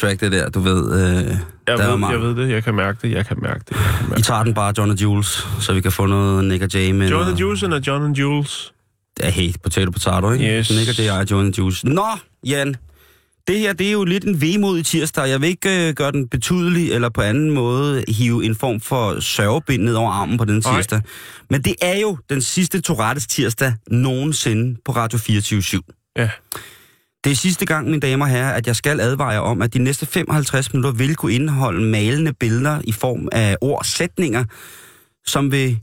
Track, det der, du ved. Øh, Jeg der er ved, jeg ved det, jeg kan mærke det, jeg kan mærke det. Jeg kan mærke I tager den bare, John og Jules, så vi kan få noget Nick og Jay med. John and Jules og John and Jules. Det er helt potato potato, ikke? Yes. Nick og Jay og John og Jules. Nå, Jan. Det her, det er jo lidt en vemodig tirsdag. Jeg vil ikke øh, gøre den betydelig, eller på anden måde hive en form for sørgebind ned over armen på den tirsdag. Men det er jo den sidste Tourettes tirsdag nogensinde på Radio 24 Ja. Det er sidste gang, mine damer og herrer, at jeg skal advare jer om, at de næste 55 minutter vil kunne indeholde malende billeder i form af ord sætninger, som vil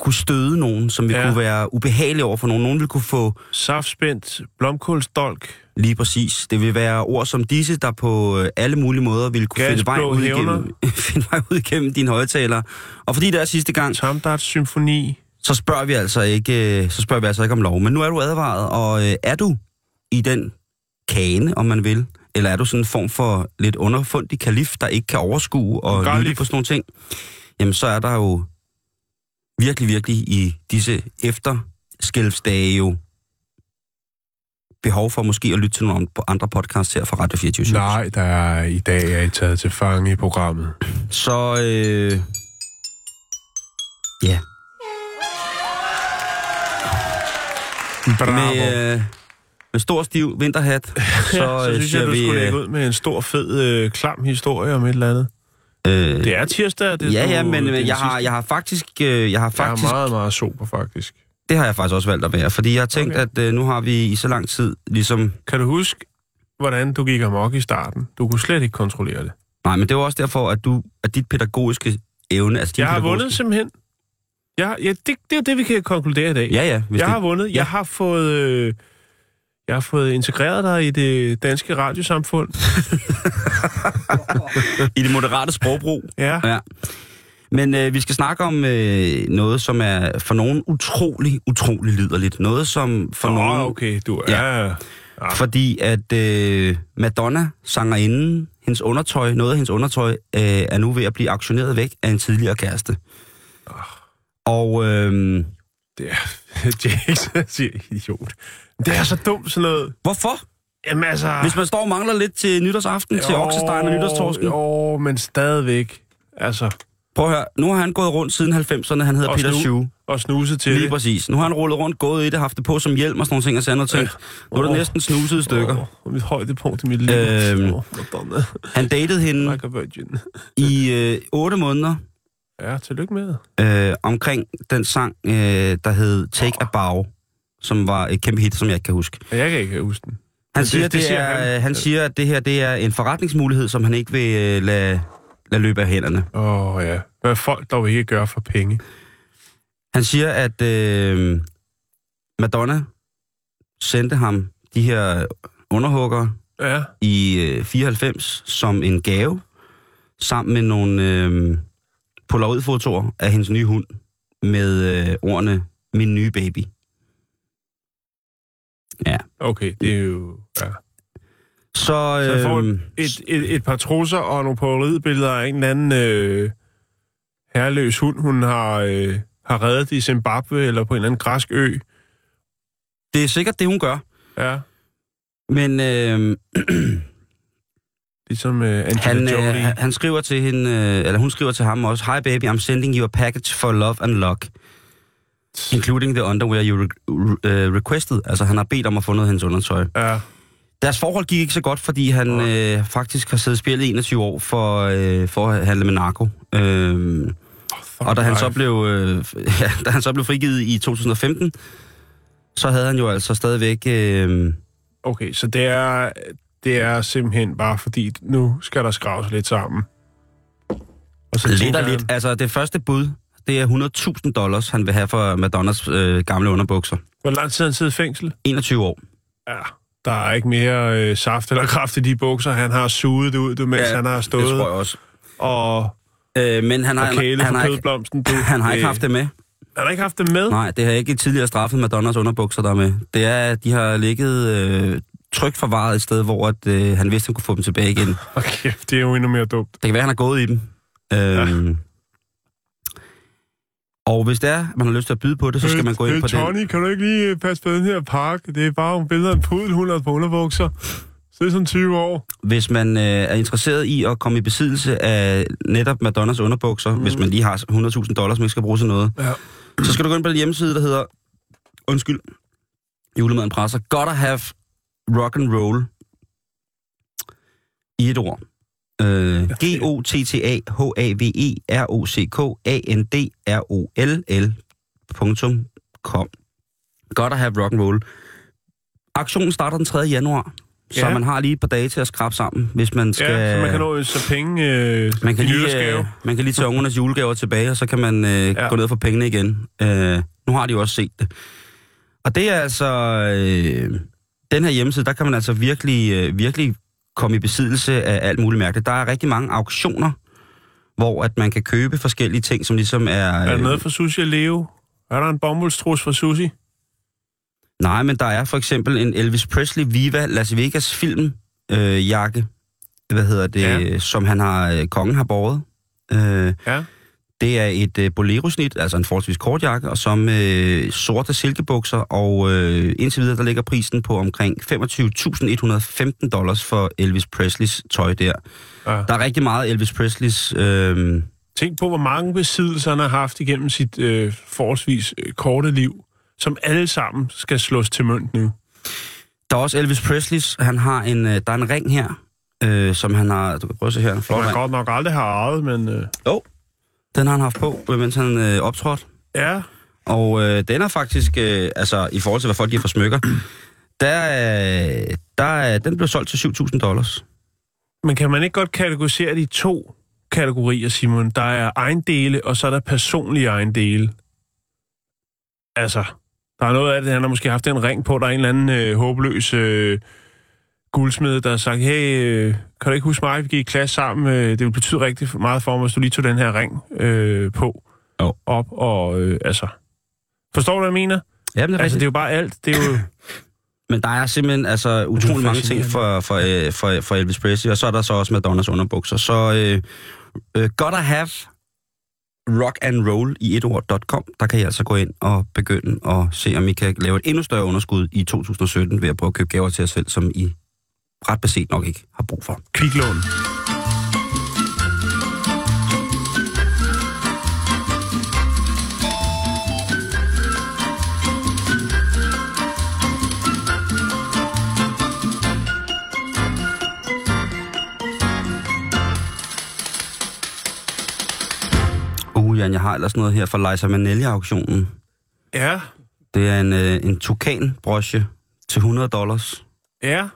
kunne støde nogen, som vil Ja. kunne være ubehagelige over for nogen. Nogen vil kunne få Saftspændt, blomkålsdolk, lige præcis. Det vil være ord som disse, der på øh, alle mulige måder vil kunne finde vej, Gasblå ud hævner. igennem, finde vej ud igennem dine højtalere. Og fordi det er sidste gang, Tamdarts symfoni. så spørger vi altså ikke, øh, så spørger vi altså ikke om lov. Men nu er du advaret, og øh, er du i den kane, om man vil, eller er du sådan en form for lidt underfundig kalif, der ikke kan overskue og Galif. lytte på sådan nogle ting, jamen så er der jo virkelig, virkelig i disse efterskælvsdage jo behov for måske at lytte til nogle andre podcasts her fra Radio 24 Nej, der er i dag er I taget til fange i programmet. Så, øh, ja, Bravo. med, øh, med stor stiv vinterhat, så, ja, så øh, synes jeg, du vi... skulle øh, lægge ud med en stor, fed, øh, klam historie om et eller andet. øh, Det er tirsdag. Det ja, ja, men øh, jeg har, jeg har faktisk, øh, jeg har Jeg faktisk, er meget, meget sober, faktisk. det har jeg faktisk også valgt at være, fordi jeg har tænkt, Okay. at øh, nu har vi i så lang tid ligesom, Kan du huske, hvordan du gik amok i starten? Du kunne slet ikke kontrollere det. nej, men det var også derfor, at du, at dit pædagogiske evne, altså Jeg har pædagogiske- vundet simpelthen. Jeg, ja, det, det er det, vi kan konkludere i dag. Ja, ja, hvis jeg det, har vundet. Ja. Jeg har fået... Øh, jeg har fået integreret dig i det danske radiosamfund. i det moderate sprogbrug. Ja. Ja. Men øh, vi skal snakke om øh, noget, som er for nogen utrolig, utrolig liderligt. Noget, som for Åh, nogen... okay, du Ja. er... Ja. Fordi at øh, Madonna, sangerinden, hendes undertøj, noget af hendes undertøj, øh, er nu ved at blive auktioneret væk af en tidligere kæreste. Og øh, Det er... Jason siger idiot. Det er så dumt, sådan noget. hvorfor? Jamen altså... Hvis man står og mangler lidt til nytårsaften, til oksestegen og nytårstorsken. Jo, men stadigvæk. Altså, Prøv at høre, nu har han gået rundt siden 90'erne, han hedder Og Peter Schue. og snuse til Lige det. præcis. Nu har han rullet rundt, gået i det, haft det på som hjelm og sådan nogle ting, og sådan noget tænkt, nu er det Åh. næsten snuset i stykker. Åh, mit højdepunkt i mit liv. Øhm. Madonna. Han datede hende i øh, 8 måneder Ja, tillykke med det. øh, omkring den sang, øh, der hed Take a Bow, som var et kæmpe hit, som jeg ikke kan huske. Jeg kan ikke huske den. Han, det- siger, det det, siger er, han. han. siger, at det her det er en forretningsmulighed, som han ikke vil øh, lade, lade løbe af hænderne. Åh oh, ja. Hvad folk dog ikke gør for penge. Han siger, at øh, Madonna sendte ham de her underhugger Ja. i øh, 94 som en gave, sammen med nogle øh, polaroidfotoer af hendes nye hund, med øh, ordene, min nye baby. Ja. Okay, det er jo... Ja. Så, Så jeg får øh, et, et, et par trusser og nogle polaroidbilleder af en eller anden øh, herreløs hund, hun har, øh, har reddet i Zimbabwe eller på en eller anden græsk ø. det er sikkert det, hun gør. Ja. Men øh, Ligesom øh, Angelina han, Jolie. øh, han skriver til hende, øh, eller hun skriver til ham også, Hi baby, I'm sending you a package for love and luck. Including the underwear you re- re- uh, requested. Altså, han har bedt om at få noget af hendes undertøj. Ja. Deres forhold gik ikke så godt, fordi han øh, faktisk har siddet spillet i 21 år for, øh, for at handle med narko. Øh, og da han, så blev, øh, ja, da han så blev frigivet i 2015, så havde han jo altså stadigvæk... Øh, Okay, så det er, det er simpelthen bare fordi, nu skal der skraves lidt sammen. Og så Lidt og han, lidt. Altså, det første bud, det er 100.000 dollars, han vil have for Madonnas øh, gamle underbukser. Hvor lang tid har han siddet i fængsel? 21 år. Ja, der er ikke mere øh, saft eller kraft i de bukser. Han har suget det ud, du, mens ja, han har det stået tror jeg også. og, Øh, men han har, og kælet han, ikke, kødblomsten. Du. han har ikke Øh, haft det med. Han har ikke haft det med? Nej, det har ikke tidligere straffet Madonnas underbukser, der er med. Det er, at de har ligget øh, trygt forvaret et sted, hvor at, øh, han vidste, han kunne få dem tilbage igen. Det Okay, det er jo endnu mere dumt. kan være, han har gået i dem. Øhm, Og hvis det er, man har lyst til at byde på det, så skal man gå ind Øh, på den. Tony, kan du ikke lige øh, passe på den her park? Det er bare nogle billeder af en pudelhund på underbukser. Så det er sådan 20 år. Hvis man øh, er interesseret i at komme i besiddelse af netop Madonnas underbukser, mm. hvis man lige har 100.000 dollars, man ikke skal bruge til noget, Ja. så skal du gå ind på den hjemmeside, der hedder, undskyld, julemaden presser, Gotta Have Rock and Roll i et ord. Øh, G-O-T-T-A-H-A-V-E-R-O-C-K-A-N-D-R-O-L-L.com Gotta Have Rock and Roll. Aktionen starter den 3. januar, så Ja. man har lige et par dage til at skrabe sammen, hvis man skal... Ja, så man kan nå så penge øh, man kan, lige, øh, man kan lige tage ungernes julegaver tilbage, og så kan man øh, ja. gå ned for pengene igen. Øh, nu har de jo også set det. Og det er altså... Øh, den her hjemmeside, der kan man altså virkelig, øh, virkelig komme i besiddelse af alt muligt mærkeligt. Der er rigtig mange auktioner, hvor at man kan købe forskellige ting, som ligesom er... Er der øh, noget for Sushi at leve? Er der en bomuldstrus for Sushi? Nej, men der er for eksempel en Elvis Presley Viva Las Vegas film øh, jakke, hvad hedder det, Ja. ja. som han har, øh, kongen har båret. Øh, Ja. Det er et øh, bolero-snit, altså en forholdsvis kort jakke, og som øh, sorte silkebukser, og øh, indtil videre der ligger prisen på omkring 25.115 dollars for Elvis Presleys tøj der. ja. Der er rigtig meget Elvis Presleys... Øh, Tænk på, hvor mange besiddelser han har haft igennem sit øh, forholdsvis øh, korte liv, som alle sammen skal slås til mønt nu. der er også Elvis Presleys, han har en, øh, der er en ring her, øh, som han har... Du kan prøve at se her. Flot han godt nok aldrig har ejet, men øh, Den har han haft på, mens han øh, optrådte. ja, Og øh, den er faktisk, øh, altså i forhold til, hvad folk giver for smykker, der, øh, der, er- den blev solgt til 7.000 dollars. men kan man ikke godt kategorisere de to kategorier, Simon? Der er ejendele, og så er der personlige ejendele. Altså, der er noget af det, han har måske haft en ring på, der er en eller anden øh, håbløs øh, guldsmed, der har sagt, hey, øh, kan du ikke huske mig, vi gik i klasse sammen, øh, det vil betyde rigtig meget for mig, hvis du lige tog den her ring øh, på Jo. op, og øh, altså... Forstår du, hvad jeg mener? Ja, men det er Altså, det er jo bare alt. Det er jo... Men der er simpelthen altså, utrolig mange ting for, for, øh, for, for Elvis Presley, og så er der så også Madonnas underbukser. Så øh, øh, gotta have rock and roll i et ord.com. Der kan I altså gå ind og begynde at se, om I kan lave et endnu større underskud i 2017 ved at prøve at købe gaver til jer selv, som I ret beset nok ikke har brug for. Kviklån. Uh, Jan, jeg har ellers noget her fra Liza Manelli-auktionen. Ja, Det er en, øh, en tukan-broche til 100 dollars. Ja.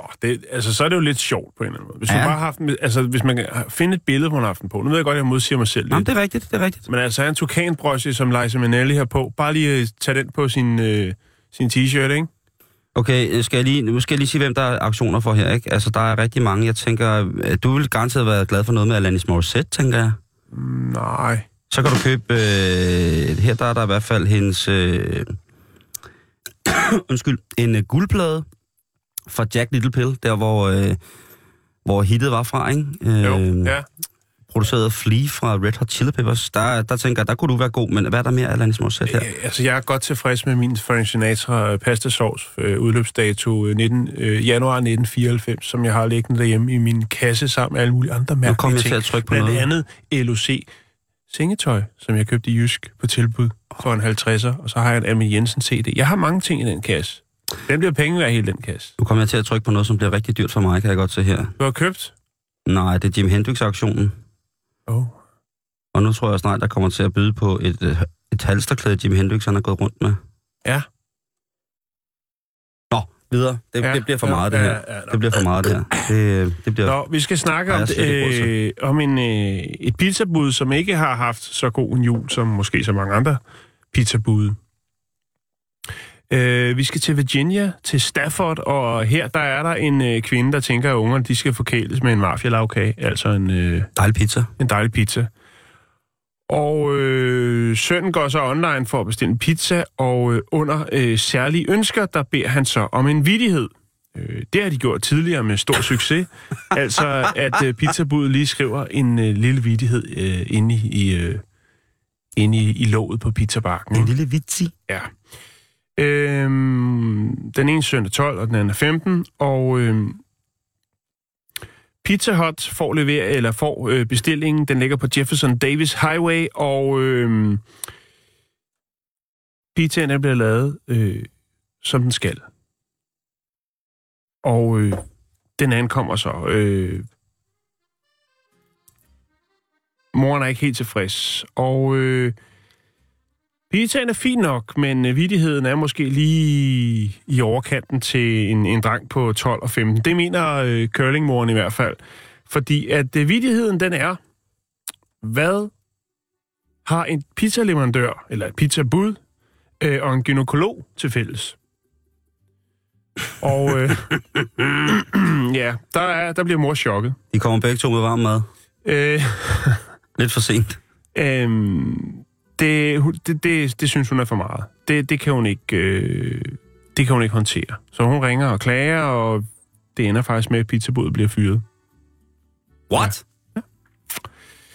Oh, det, altså, så er det jo lidt sjovt på en eller anden måde. Hvis, ja. Man bare har haft den, altså, hvis man kan finde et billede, man har haft den på. Nu ved jeg godt, at jeg modsiger mig selv lidt. det er rigtigt, det er rigtigt. Men altså, en tukanbrosje, som Liza Minnelli har på. Bare lige øh, tage den på sin, øh, sin t-shirt, ikke? Okay, øh, skal jeg lige, nu skal jeg lige sige, hvem der er auktioner for her, ikke? Altså, der er rigtig mange. Jeg tænker, øh, du vil garanteret være glad for noget med Alanis Morissette, tænker jeg. Nej. Så kan du købe, øh, her der er der i hvert fald hendes, øh, undskyld, en øh, guldplade fra Jack Little Pill, der hvor, øh, hvor hittet var fra, ikke? Øh, Jo, ja. Produceret af Flea fra Red Hot Chili Peppers. Der, der tænker jeg, der kunne du være god, men hvad er der mere Alanis Morissette her? Øh, Altså, jeg er godt tilfreds med min Frank Sinatra pasta sauce øh, udløbsdato øh, 19, øh, januar 1994, som jeg har liggende derhjemme i min kasse sammen med alle mulige andre mærkelige kom jeg ting. til at trykke på Blandt noget. andet LOC sengetøj, som jeg købte i Jysk på tilbud for en 50'er, og så har jeg en Amin Jensen CD. Jeg har mange ting i den kasse. Den bliver penge værd, hele den kasse. Nu kommer jeg til at trykke på noget, som bliver rigtig dyrt for mig, kan jeg godt se her. Du har købt? Nej, det er Jim Hendrix-auktionen. Oh. Og nu tror jeg snart, der kommer til at byde på et, øh, et halsterklæde, Jim Hendrix han har gået rundt med. Ja. Nå, videre. Det, Ja, ja, det bliver for ja, meget, det ja, her. ja, nå. det bliver for meget, det her. Det, det bliver... Nå, vi skal snakke om, øh, om en, øh, et pizzabud, som ikke har haft så god en jul, som måske så mange andre pizzabud. Øh, vi skal til Virginia, til Stafford, og her der er der en øh, kvinde, der tænker, at ungerne de skal forkæles med en mafialavkage, altså en, øh, Dejlig pizza. en dejlig pizza. Og øh, sønnen går så online for at bestille en pizza, og øh, under øh, særlige ønsker, der beder han så om en vidighed. Øh, det har de gjort tidligere med stor succes. altså, at øh, pizzabuddet lige skriver en øh, lille vidighed øh, inde, i, øh, inde i, i låget på pizzabakken. En lille vitsi. Ja. Øhm, den ene søn er 12, og den anden er 15, og øhm, Pizza Hut får lever eller får øh, bestillingen. Den ligger på Jefferson Davis Highway, og øhm, pizzaen er blevet lavet, øh, som den skal. Og øh, den ankommer så. Øh, moren er ikke helt tilfreds, og... Øh, Pizzaen er fin nok, men øh, vidigheden er måske lige i overkanten til en, en dreng på 12 og 15. Det mener øh, curlingmoren i hvert fald. Fordi at øh, vidigheden, den er, hvad har en pizzaleverandør, eller et pizzabud, øh, og en gynekolog til fælles? Og øh, ja, der, er, der bliver mor chokket. De kommer begge to med varm mad. Øh, Lidt for sent. Øhm, det, det, det, det synes hun er for meget. Det, det kan hun ikke øh, det kan hun ikke håndtere. Så hun ringer og klager, og det ender faktisk med, at pizzabuddet bliver fyret. What? Ja.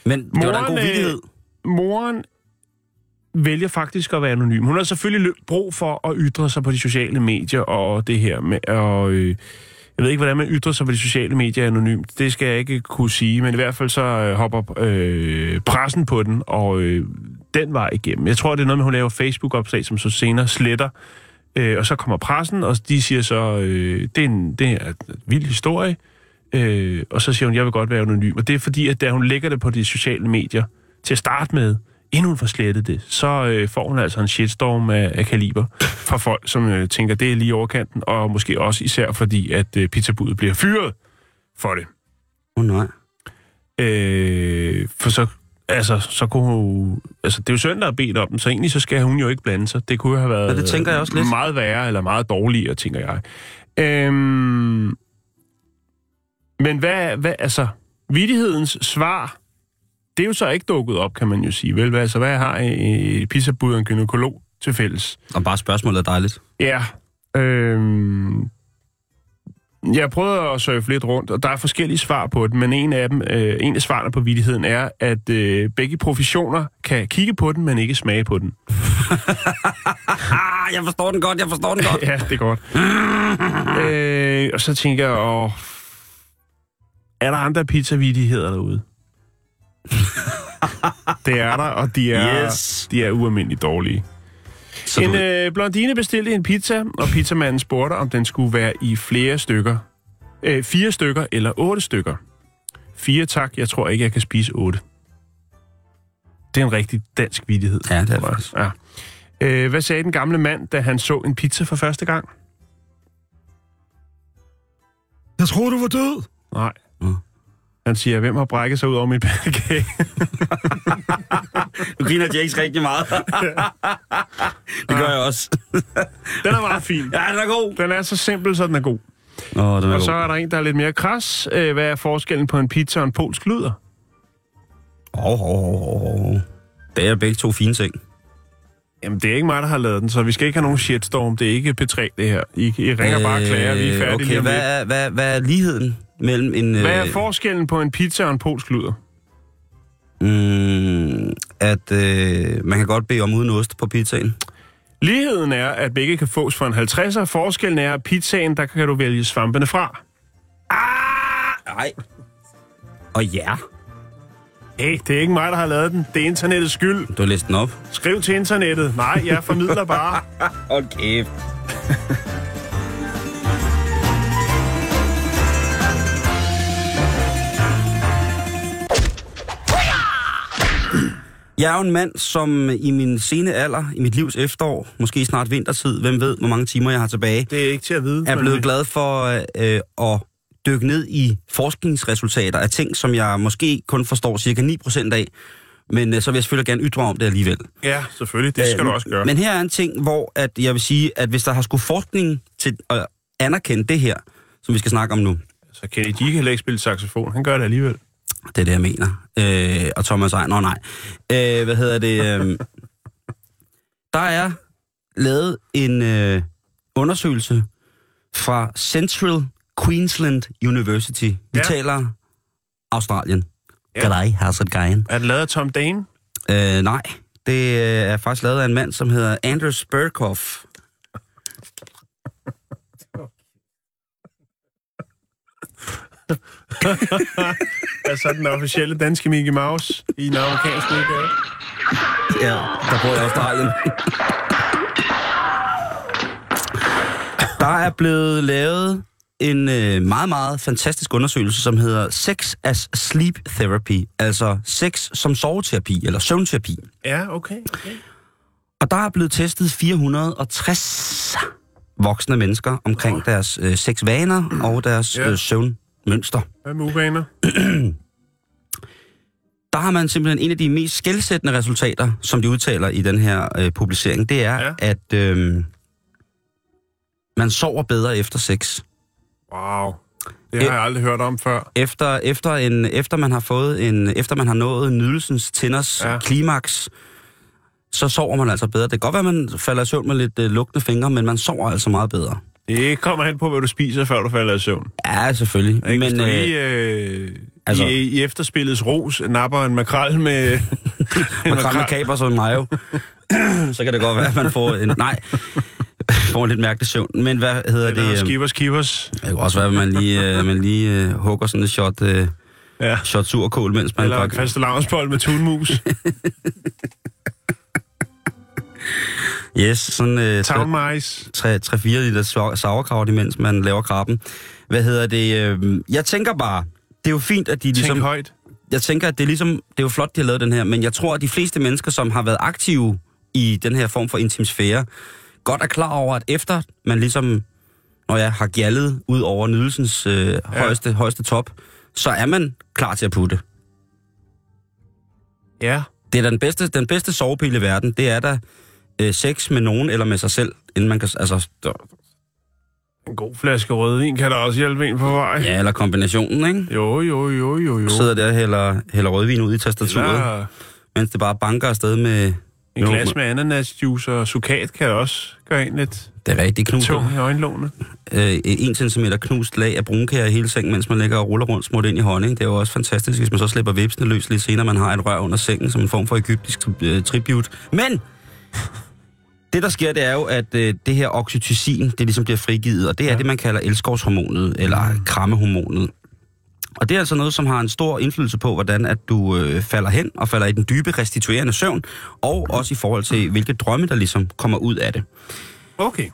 Men det var da en god Moren, øh, vidighed. Moren vælger faktisk at være anonym. Hun har selvfølgelig brug for at ytre sig på de sociale medier og det her med og øh, jeg ved ikke, hvordan man ytrer sig på de sociale medier anonymt. Det skal jeg ikke kunne sige, men i hvert fald så øh, hopper øh, pressen på den, og øh, den var igennem. Jeg tror, det er noget med, at hun laver Facebook-opslag, som så senere sletter, øh, og så kommer pressen, og de siger så, øh, det, er en, det er en vild historie, øh, og så siger hun, jeg vil godt være anonym. Og det er fordi, at da hun lægger det på de sociale medier, til at starte med, inden hun får slettet det, så øh, får hun altså en shitstorm af, af kaliber fra folk, som øh, tænker, det er lige overkanten, og måske også især fordi, at øh, pizzabuddet bliver fyret for det. Åh oh, nej. Øh, for så, altså, så kunne hun, altså, det er jo søn, der har bedt om den, så egentlig så skal hun jo ikke blande sig. Det kunne have været Ja, det tænker jeg også lidt. meget værre, eller meget dårligere, tænker jeg. Øhm, men hvad, hvad, altså, vidighedens svar, det er jo så ikke dukket op, kan man jo sige. Vel, hvad, altså, hvad har et pizzabud og en gynekolog til fælles? Og bare spørgsmålet er dejligt. Ja. Øhm, jeg prøvede at surfe lidt rundt, og der er forskellige svar på det, men en af dem, øh, en af svarene på vidigheden er, at øh, begge professioner kan kigge på den, men ikke smage på den. Ah, jeg forstår den godt, jeg forstår den godt. ja, det er godt. øh, og så tænker jeg, åh, er der andre pizzavidigheder derude? det er der, og de er, Yes. de er ualmindeligt dårlige. Så En øh, blondine bestilte en pizza, og pizzamanden spurgte, om den skulle være i flere stykker. Øh, fire stykker eller otte stykker. Fire tak, jeg tror ikke, jeg kan spise otte. Det er en rigtig dansk vidighed. Ja, det er det faktisk. Ja. Øh, hvad sagde den gamle mand, da han så en pizza for første gang? jeg tror, du var død. Nej. Nå. Han siger, hvem har brækket sig ud over mit pandekage? Du griner Jakes rigtig meget. det gør jeg også. den er meget fin. Ja, den er god. Den er så simpel, så den er god. Åh, den er Og så god. er der en, der er lidt mere kras. Øh, hvad er forskellen på en pizza og en polsk luder? Åh, åh, åh, åh. Det er begge to fine ting. Jamen, det er ikke mig, der har lavet den, så vi skal ikke have nogen shitstorm. Det er ikke P3, det her. I, I ringer bare og klager, vi er færdige Øh, okay, lige om hvad lidt. er, hvad, hvad er ligheden mellem en... Hvad er øh, forskellen på en pizza og en polsk luder? Mm, at øh, man kan godt bede om uden ost på pizzaen. Ligheden er, at begge kan fås for en 50'er. Forskellen er, at pizzaen, der kan du vælge svampene fra. Nej. Og ja. Hey, det er ikke mig, der har lavet den. Det er internettets skyld. Du har læst den op. Skriv til internettet. Nej, jeg formidler bare. Okay. Jeg er jo en mand, som i min sene alder, i mit livs efterår, måske snart vintertid, hvem ved, hvor mange timer jeg har tilbage, Det er ikke til at vide. er blevet glad for øh, at dykke ned i forskningsresultater af ting, som jeg måske kun forstår cirka 9% af. Men øh, så vil jeg selvfølgelig gerne ytre om det alligevel. Ja, selvfølgelig. Det skal Øh, du også gøre. Men her er en ting, hvor at jeg vil sige, at hvis der har skulle forskning til at anerkende det her, som vi skal snakke om nu, Så Kenny G kan ikke spille saxofon. Han gør det alligevel. det er det, jeg mener. Øh, og Thomas Ejner, nej. Øh, hvad hedder det? Øh, der er lavet en øh, undersøgelse fra Central Queensland University. Vi Ja. taler Australien. Ja. How's it going? Er det lavet af Tom Dane? Øh, nej, det øh, er faktisk lavet af en mand, som hedder Anders Burkhoff. Altså den officielle danske Mickey Mouse i en amerikansk udgave. Ja, der bor i Australien. der er blevet lavet en øh, meget, meget fantastisk undersøgelse, som hedder Sex as Sleep Therapy, altså sex som soveterapi, eller søvnterapi. Ja, okay. okay. Og der er blevet testet 460 voksne mennesker omkring deres øh, sexvaner og deres Ja. øh, søvnmønster. Hvad med uvaner? Der har man simpelthen en af de mest skældsættende resultater, som de udtaler i den her øh, publicering, det er, ja. at øh, man sover bedre efter sex. Wow. Det har jeg aldrig hørt om før. Efter, efter, en, efter man har fået en, efter man har nået nydelsens tænders Ja. klimaks, så sover man altså bedre. Det kan godt være, at man falder i søvn med lidt øh, lugtende fingre, men man sover altså meget bedre. Det kommer hen på, hvad du spiser, før du falder i søvn. Ja, selvfølgelig. Ikke? Men øh, lige øh, altså- i, i efterspillets ros napper en makrel med... en man krammer kaber som en mayo, så kan det godt være, at man får en... Nej, får en lidt mærkelig søvn. Men hvad hedder det? Eller øh, skivers kivers. Det kan også være, at man lige, øh, man lige øh, hugger sådan et shot, øh, Ja. shot surkål, mens man Eller en faste lavnsbold med tunmus. Yes, sådan øh, Town mice. 3-4 liter sau- sauerkraut, imens man laver krabben. Hvad hedder det? Øh, jeg tænker bare, det er jo fint, at de Tænk ligesom... højt. Jeg tænker, at det er ligesom... Det er jo flot, de har lavet den her, men jeg tror, at de fleste mennesker, som har været aktive i den her form for intim sfære, godt er klar over, at efter man ligesom, når jeg har gjaldet ud over nydelsens øh, ja. højeste, højeste top, så er man klar til at putte. Ja. Det er da den bedste, den bedste sovepille i verden, det er da øh, sex med nogen eller med sig selv, inden man kan, altså, En god flaske rødvin kan da også hjælpe en på vej. ja, eller kombinationen, ikke? Jo, jo, jo, jo, jo. Sidder der og hælder, hælder rødvin ud i tastaturet, Eller mens det bare banker afsted med... en Jo, glas med ananasjuice og sukat kan også gøre en lidt Det er rigtigt knust. tung i øjenlågene. Øh, en centimeter knust lag af brunkager i hele sengen, mens man ligger og ruller rundt smurt ind i honning. Det er jo også fantastisk, hvis man så slipper vipsene løs lidt senere. Man har et rør under sengen som en form for egyptisk øh, tribute. Men det, der sker, det er jo, at øh, det her oxytocin, det ligesom bliver frigivet, og det er ja. det, man kalder elskovshormonet, eller krammehormonet. Og det er altså noget, som har en stor indflydelse på, hvordan at du øh, falder hen og falder i den dybe restituerende søvn, og også i forhold til, hvilke drømme, der ligesom kommer ud af det. Okay.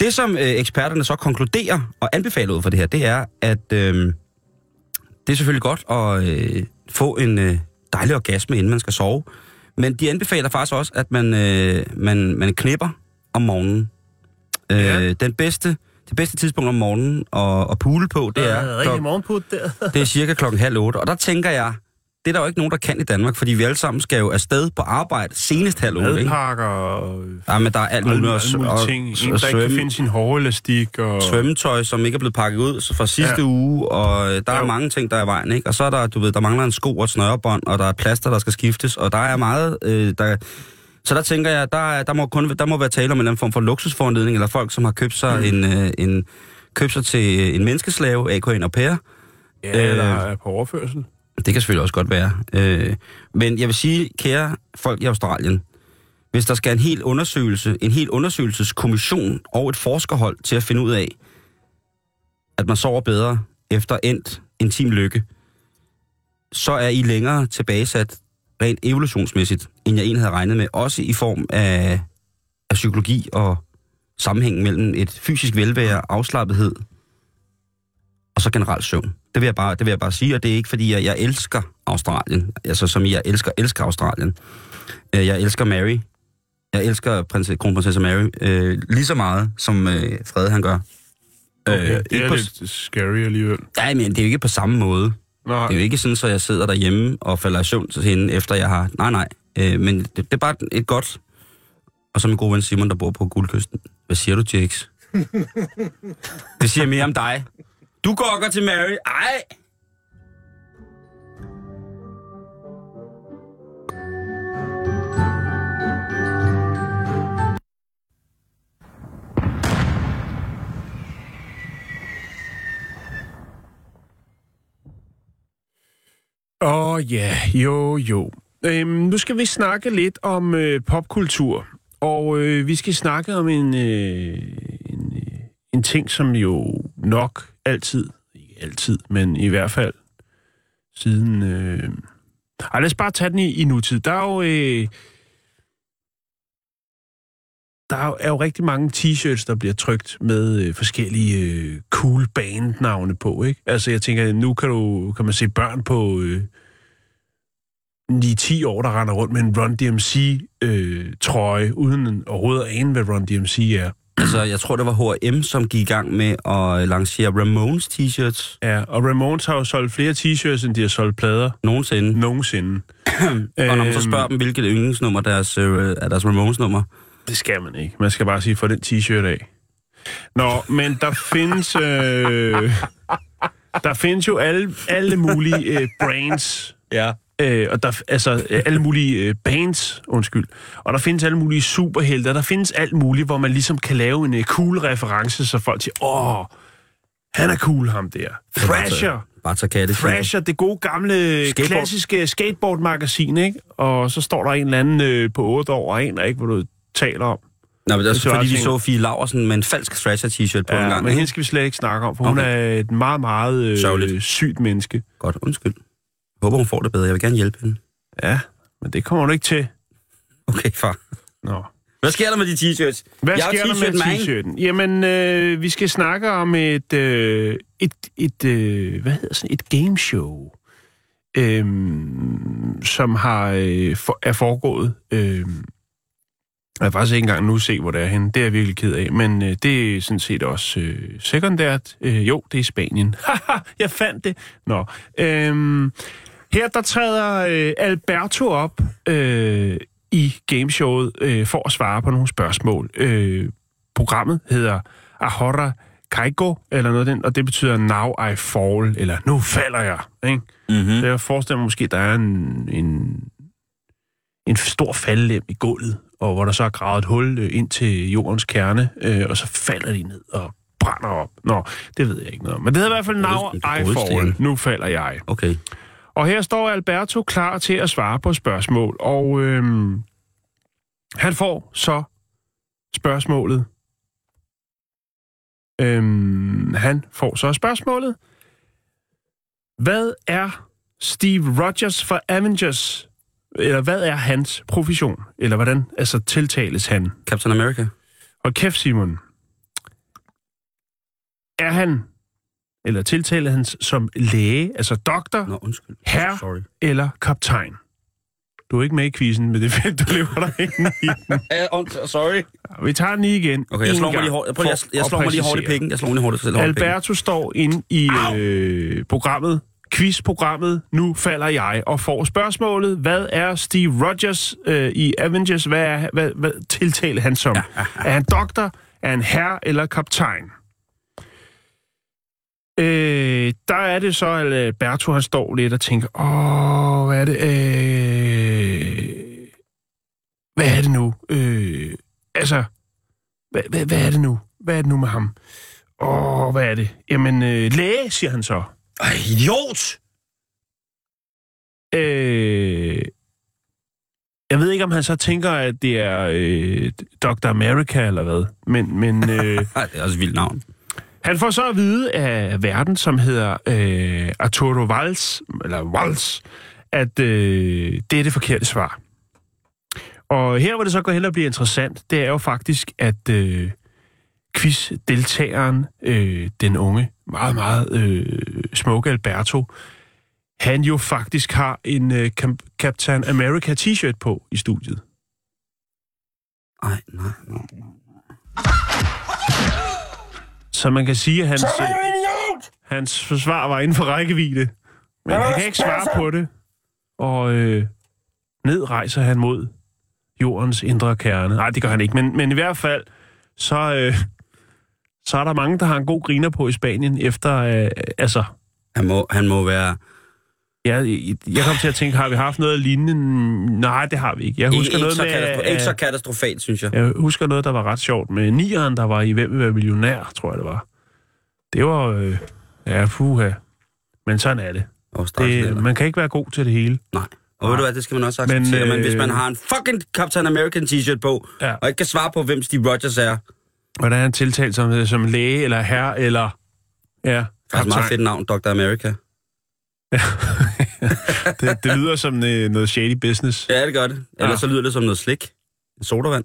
Det, som øh, eksperterne så konkluderer og anbefaler ud for det her, det er, at øh, det er selvfølgelig godt at øh, få en øh, dejlig orgasme, inden man skal sove. Men de anbefaler faktisk også, at man, øh, man, man knipper om morgenen. Øh, Ja. den bedste, det bedste tidspunkt om morgenen at, at pule på, det er, rigtig klok, morgenput der. det er cirka klokken halv otte. Og der tænker jeg, det er der jo ikke nogen, der kan i Danmark, fordi vi alle sammen skal jo afsted på arbejde senest halv otte. Ikke? Og Ja, men der er alt muligt. alle mulige og- ting. En, og der ikke kan svømme- finde sin hårelastik. Og... svømmetøj, som ikke er blevet pakket ud fra sidste Ja. ja. uge, og øh, der er Jo. mange ting, der er i vejen, ikke? Og så er der, du ved, der mangler en sko og et snørebånd, og der er plaster, der skal skiftes, og der er meget, øh, der... Så der tænker jeg, der, er- der, må kun, der må være tale om en eller anden form for luksusforanledning, eller folk, som har købt sig mm. en, øh, en, købt sig til en menneskeslave, AK en au pair. Ja, Øh, eller er på overførsel. Det kan selvfølgelig også godt være. Øh, men jeg vil sige, kære folk i Australien, hvis der skal en hel undersøgelse, en hel undersøgelseskommission og et forskerhold til at finde ud af, at man sover bedre efter endt intim lykke, så er I længere tilbagesat rent evolutionsmæssigt, end jeg egentlig havde regnet med. Også i form af, af psykologi og sammenhæng mellem et fysisk velvære, afslappethed og så generelt søvn. Det vil jeg bare, det vil jeg bare sige, og det er ikke fordi, jeg, jeg elsker Australien. Altså som jeg elsker, elsker Australien. Øh, Jeg elsker Mary. Jeg elsker prins, kronprinsesse Mary øh, lige så meget, som øh, Frede han gør. Okay, Øh, det ikke er på, lidt scary alligevel. Nej, men det er jo ikke på samme måde. Nej. Det er jo ikke sådan, så jeg sidder derhjemme og falder i søvn til hende, efter jeg har... Nej, nej. Øh, men det, det er bare et godt... Og så min gode ven Simon, der bor på Guldkysten. Hvad siger du, Jakes? det siger mere om dig. Du gokker til Mary. Ej! Åh oh, ja, jo jo. Øhm, nu skal vi snakke lidt om øh, popkultur. Og øh, vi skal snakke om en, øh, en, øh, en ting, som jo nok altid, ikke altid, men i hvert fald siden... Øh... Ej, lad os bare tage den i, i nutid. Der er jo... Øh... Der er jo- rigtig mange t-shirts, der bliver trykt med øh, forskellige øh, cool bandnavne på, ikke? Altså, jeg tænker, nu kan, du, kan man se børn på øh, 9-10 år, der render rundt med en Run DMC-trøje, øh, uden overhovedet at ane, hvad Run DMC er. Altså, jeg tror, det var H&M, som gik i gang med at lancere Ramones t-shirts Ja, og Ramones har jo solgt flere t-shirts, end de har solgt plader nogensinde. nogensinde. Og når man så Øhm, spørger dem, hvilket yndlingsnummer deres, øh, er deres Ramones-nummer, Det skal man ikke. Man skal bare sige, få den t-shirt af. Nå, men der findes... Øh, der findes jo alle, alle mulige øh, brands. Ja. Øh, og der, altså alle mulige øh, bands, undskyld. Og der findes alle mulige superhelte, der findes alt muligt, hvor man ligesom kan lave en øh, cool reference, så folk siger, åh, han er cool, ham der. Thrasher. Bare tage katte. Thrasher, det gode gamle, Skateboard. Klassiske skateboardmagasin, ikke? Og så står der en eller anden øh, på 8 år, og aner ikke, hvad du taler om. Nå, men det er Det så fordi, vi også så Fie Laversen med en falsk Thrasher t-shirt på en Ja, gang. men hende skal vi slet ikke snakke om, for okay. hun er et meget, meget øh, Sørgeligt. sygt menneske. Godt, undskyld. Jeg håber, hun får det bedre. Jeg vil gerne hjælpe hende. Ja, men det kommer du ikke til. Okay, far. Nå. Hvad sker der med de t-shirts? Hvad Jeg sker der med t-shirt, t-shirten? Jamen, øh, vi skal snakke om et, øh, et, et øh, hvad hedder sådan, et gameshow, øh, som har øh, for, er foregået. Øh, jeg har faktisk ikke engang nu se, hvor det er henne. Det er jeg virkelig ked af. Men øh, det er sådan set også øh, sekundært. Øh, jo, det er Spanien. Haha, jeg fandt det. Nå. Øh, her der træder øh, Alberto op øh, i gameshowet øh, for at svare på nogle spørgsmål. Øh, programmet hedder Ahora Kaigo, eller noget den, og det betyder Now I Fall, eller Nu falder jeg. Ikke? Mm-hmm. Så jeg forestiller mig måske, der er en, en, en stor faldlem i gulvet, og hvor der så er gravet et hul øh, ind til jordens kerne, øh, og så falder de ned og brænder op. Nå, det ved jeg ikke noget om. Men det hedder i hvert fald Now I. Fall. Nu falder jeg. Okay. Og her står Alberto klar til at svare på spørgsmål, og øhm, han får så spørgsmålet. Øhm, han får så spørgsmålet. Hvad er Steve Rogers for Avengers? Eller hvad er hans profession? Eller hvordan altså, tiltales han? Captain America. Og kæft, Simon. Er han, eller tiltaler han som læge, altså doktor, Nå, undskyld. Herre. Sorry. eller kaptajn? Du er ikke med i quizzen, men det er fedt, du lever der ind i den. Sorry. Vi tager den lige igen. Okay, jeg slår mig lige hårdt. Jeg, prøver, jeg, jeg slår mig lige hårdt i pikken. Jeg slår lige hårdt, selv hårdt i. Alberto står inde i øh, programmet, quizprogrammet, Nu falder jeg, og får spørgsmålet, hvad er Steve Rogers øh, i Avengers? Hvad, er, hvad, hvad tiltaler han som? Er han doktor? Er han herre eller kaptajn? Øh, der er det så, at Alberto han står lidt og tænker, åh, hvad er det? Øh, hvad er det nu? Øh, altså, hvad, hvad, hvad er det nu? Hvad er det nu med ham? Åh, hvad er det? Jamen, øh, læge, siger han så. Ej, idiot! Øh, jeg ved ikke, om han så tænker, at det er øh, Dr. America eller hvad. Men, men øh, det er også et vildt navn han får så at vide af verden, som hedder øh, Arturo Valls, eller Valls, at øh, det er det forkerte svar. Og her, hvor det så går hen og bliver interessant, det er jo faktisk, at øh, quiz-deltageren, øh, den unge meget, meget øh, smukke Alberto, han jo faktisk har en øh, Captain America t-shirt på i studiet. Nej, nej, nej. Så man kan sige, at hans, hans forsvar var inden for rækkevidde. Men han kan ikke svare på det. Og øh, ned rejser han mod jordens indre kerne. Nej, det gør han ikke. Men, men i hvert fald, så, øh, så er der mange, der har en god griner på i Spanien, efter, øh, altså, Han må, han må være... Ja, jeg kom til at tænke, har vi haft noget lignende? Nej, det har vi ikke. Jeg Ikke, husker ikke, noget så med... katastro- ikke så øh, katastrofalt, synes jeg. Jeg husker noget, der var ret sjovt med nieren, der var i Hvem vil være millionær, tror jeg det var. Det var... Øh, ja, puha. Men sådan er det. Og det. Man kan ikke være god til det hele. Nej. Og ved du hvad, det skal man også acceptere. Men, men hvis øh, man har en fucking Captain American t-shirt på, Ja. og ikke kan svare på, hvem Steve Rogers er, Hvordan er han tiltalt som, som læge, eller herre, eller... Ja, faktisk meget kaptajn. fedt navn, Dr. America. det, det lyder som øh, noget shady business. Ja, det gør det. Ellers Ja. så lyder det som noget slik. En sodavand.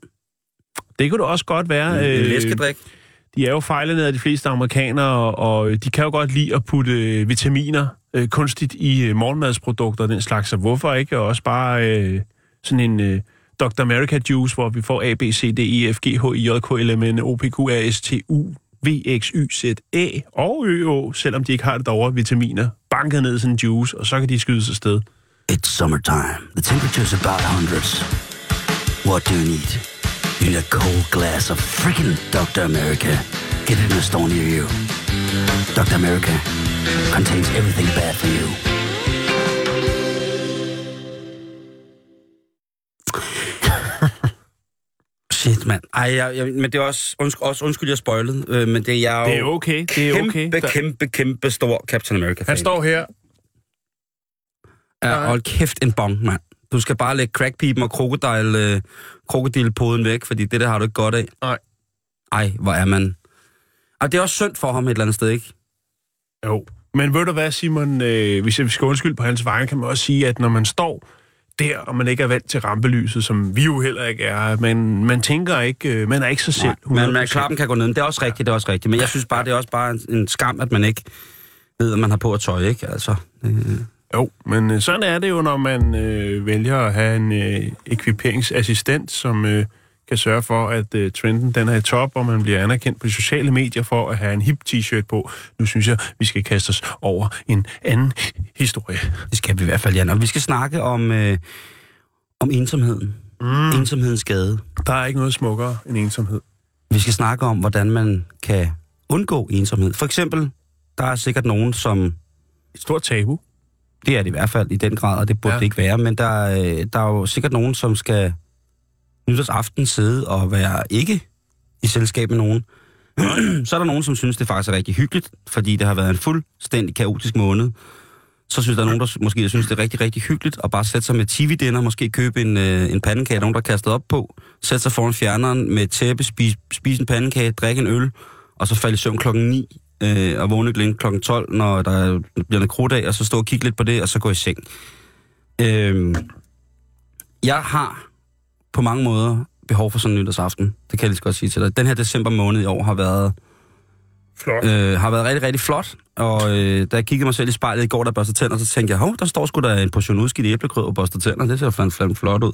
Det kunne det også godt være. En, en øh, læskedrik. de er jo fejlende af de fleste amerikanere, og de kan jo godt lide at putte øh, vitaminer øh, kunstigt i øh, morgenmadsprodukter og den slags, så hvorfor ikke også bare øh, sådan en øh, Dr. America juice, hvor vi får A, B, C, D, E, F, G, H, I, J, K, L, M, N, O, P, Q, R, S, T, U, V, X, Y, Z, og Ø, selvom de ikke har det derovre vitaminer, banket ned i sådan en juice, og så kan de skyde sig sted. It's summertime. The temperature's about hundreds. What do you need? You need a cold glass of freaking Dr. America. Get it in a store near you. Dr. America contains everything bad for you. Shit, mand. Ej, jeg, jeg, men det er også, undskyld, også undskyld, jeg spoilede, øh, men det er jeg jo Det er okay, det er kæmpe, okay. Der- kæmpe, kæmpe stor Captain America Han står her. Ja, hold kæft en bong, mand. Du skal bare lægge crackpipen og krokodil, øh, krokodilpoden væk, fordi det der har du ikke godt af. Nej. Ej, hvor er man... Og det er også synd for ham et eller andet sted, ikke? Jo. Men ved du hvad, Simon, øh, hvis jeg skal undskylde på hans vegne, kan man også sige, at når man står der, og man ikke er vant til rampelyset, som vi jo heller ikke er, men man tænker ikke, øh, man er ikke sig selv. Men, men 100%. klappen kan gå ned. Det er også rigtigt, det er også rigtigt. Men jeg synes bare, det er også bare en, en skam, at man ikke ved, at man har på at tøj, ikke? Altså, øh, Jo, men øh, sådan er det jo, når man øh, vælger at have en øh, ekviperingsassistent, som øh, kan sørge for, at øh, trenden den er i top, og man bliver anerkendt på de sociale medier for at have en hip t-shirt på. Nu synes jeg, vi skal kaste os over en anden historie. det skal vi i hvert fald, Jan. Og vi skal snakke om, øh, om ensomheden. Mm. Ensomhedens skade. Der er ikke noget smukkere end ensomhed. Vi skal snakke om, hvordan man kan undgå ensomhed. For eksempel, der er sikkert nogen, som Et stort tabu. Det er det i hvert fald i den grad, og det burde Ja. det ikke være. Men der, er- der er jo sikkert nogen, som skal nytårsaften sidde og være ikke i selskab med nogen. så er der nogen, som synes, det faktisk er rigtig hyggeligt, fordi det har været en fuldstændig kaotisk måned. Så synes der er nogen, der måske synes, det er rigtig, rigtig hyggeligt at bare sætte sig med tv-dinner, måske købe en, øh, en pandekage, nogen der er kastet op på, sætte sig foran fjerneren med tæppe, spise, spise en pandekage, drikke en øl, og så falde i søvn klokken 9 øh, og vågne igen klokken 12, når der bliver en kruddag, og så stå og kigge lidt på det, og så gå i seng. Øh, jeg har på mange måder behov for sådan en nytårsaften. Det kan jeg lige så godt sige til dig. Den her december måned i år har været, Flot. øh, har været rigtig, rigtig flot. Og øh, da jeg kiggede mig selv i spejlet i går, der børste tænder, så tænkte jeg, hov, der står sgu da en portion udskidt æblegrød og børste tænder. Det ser fandme fandme flot ud.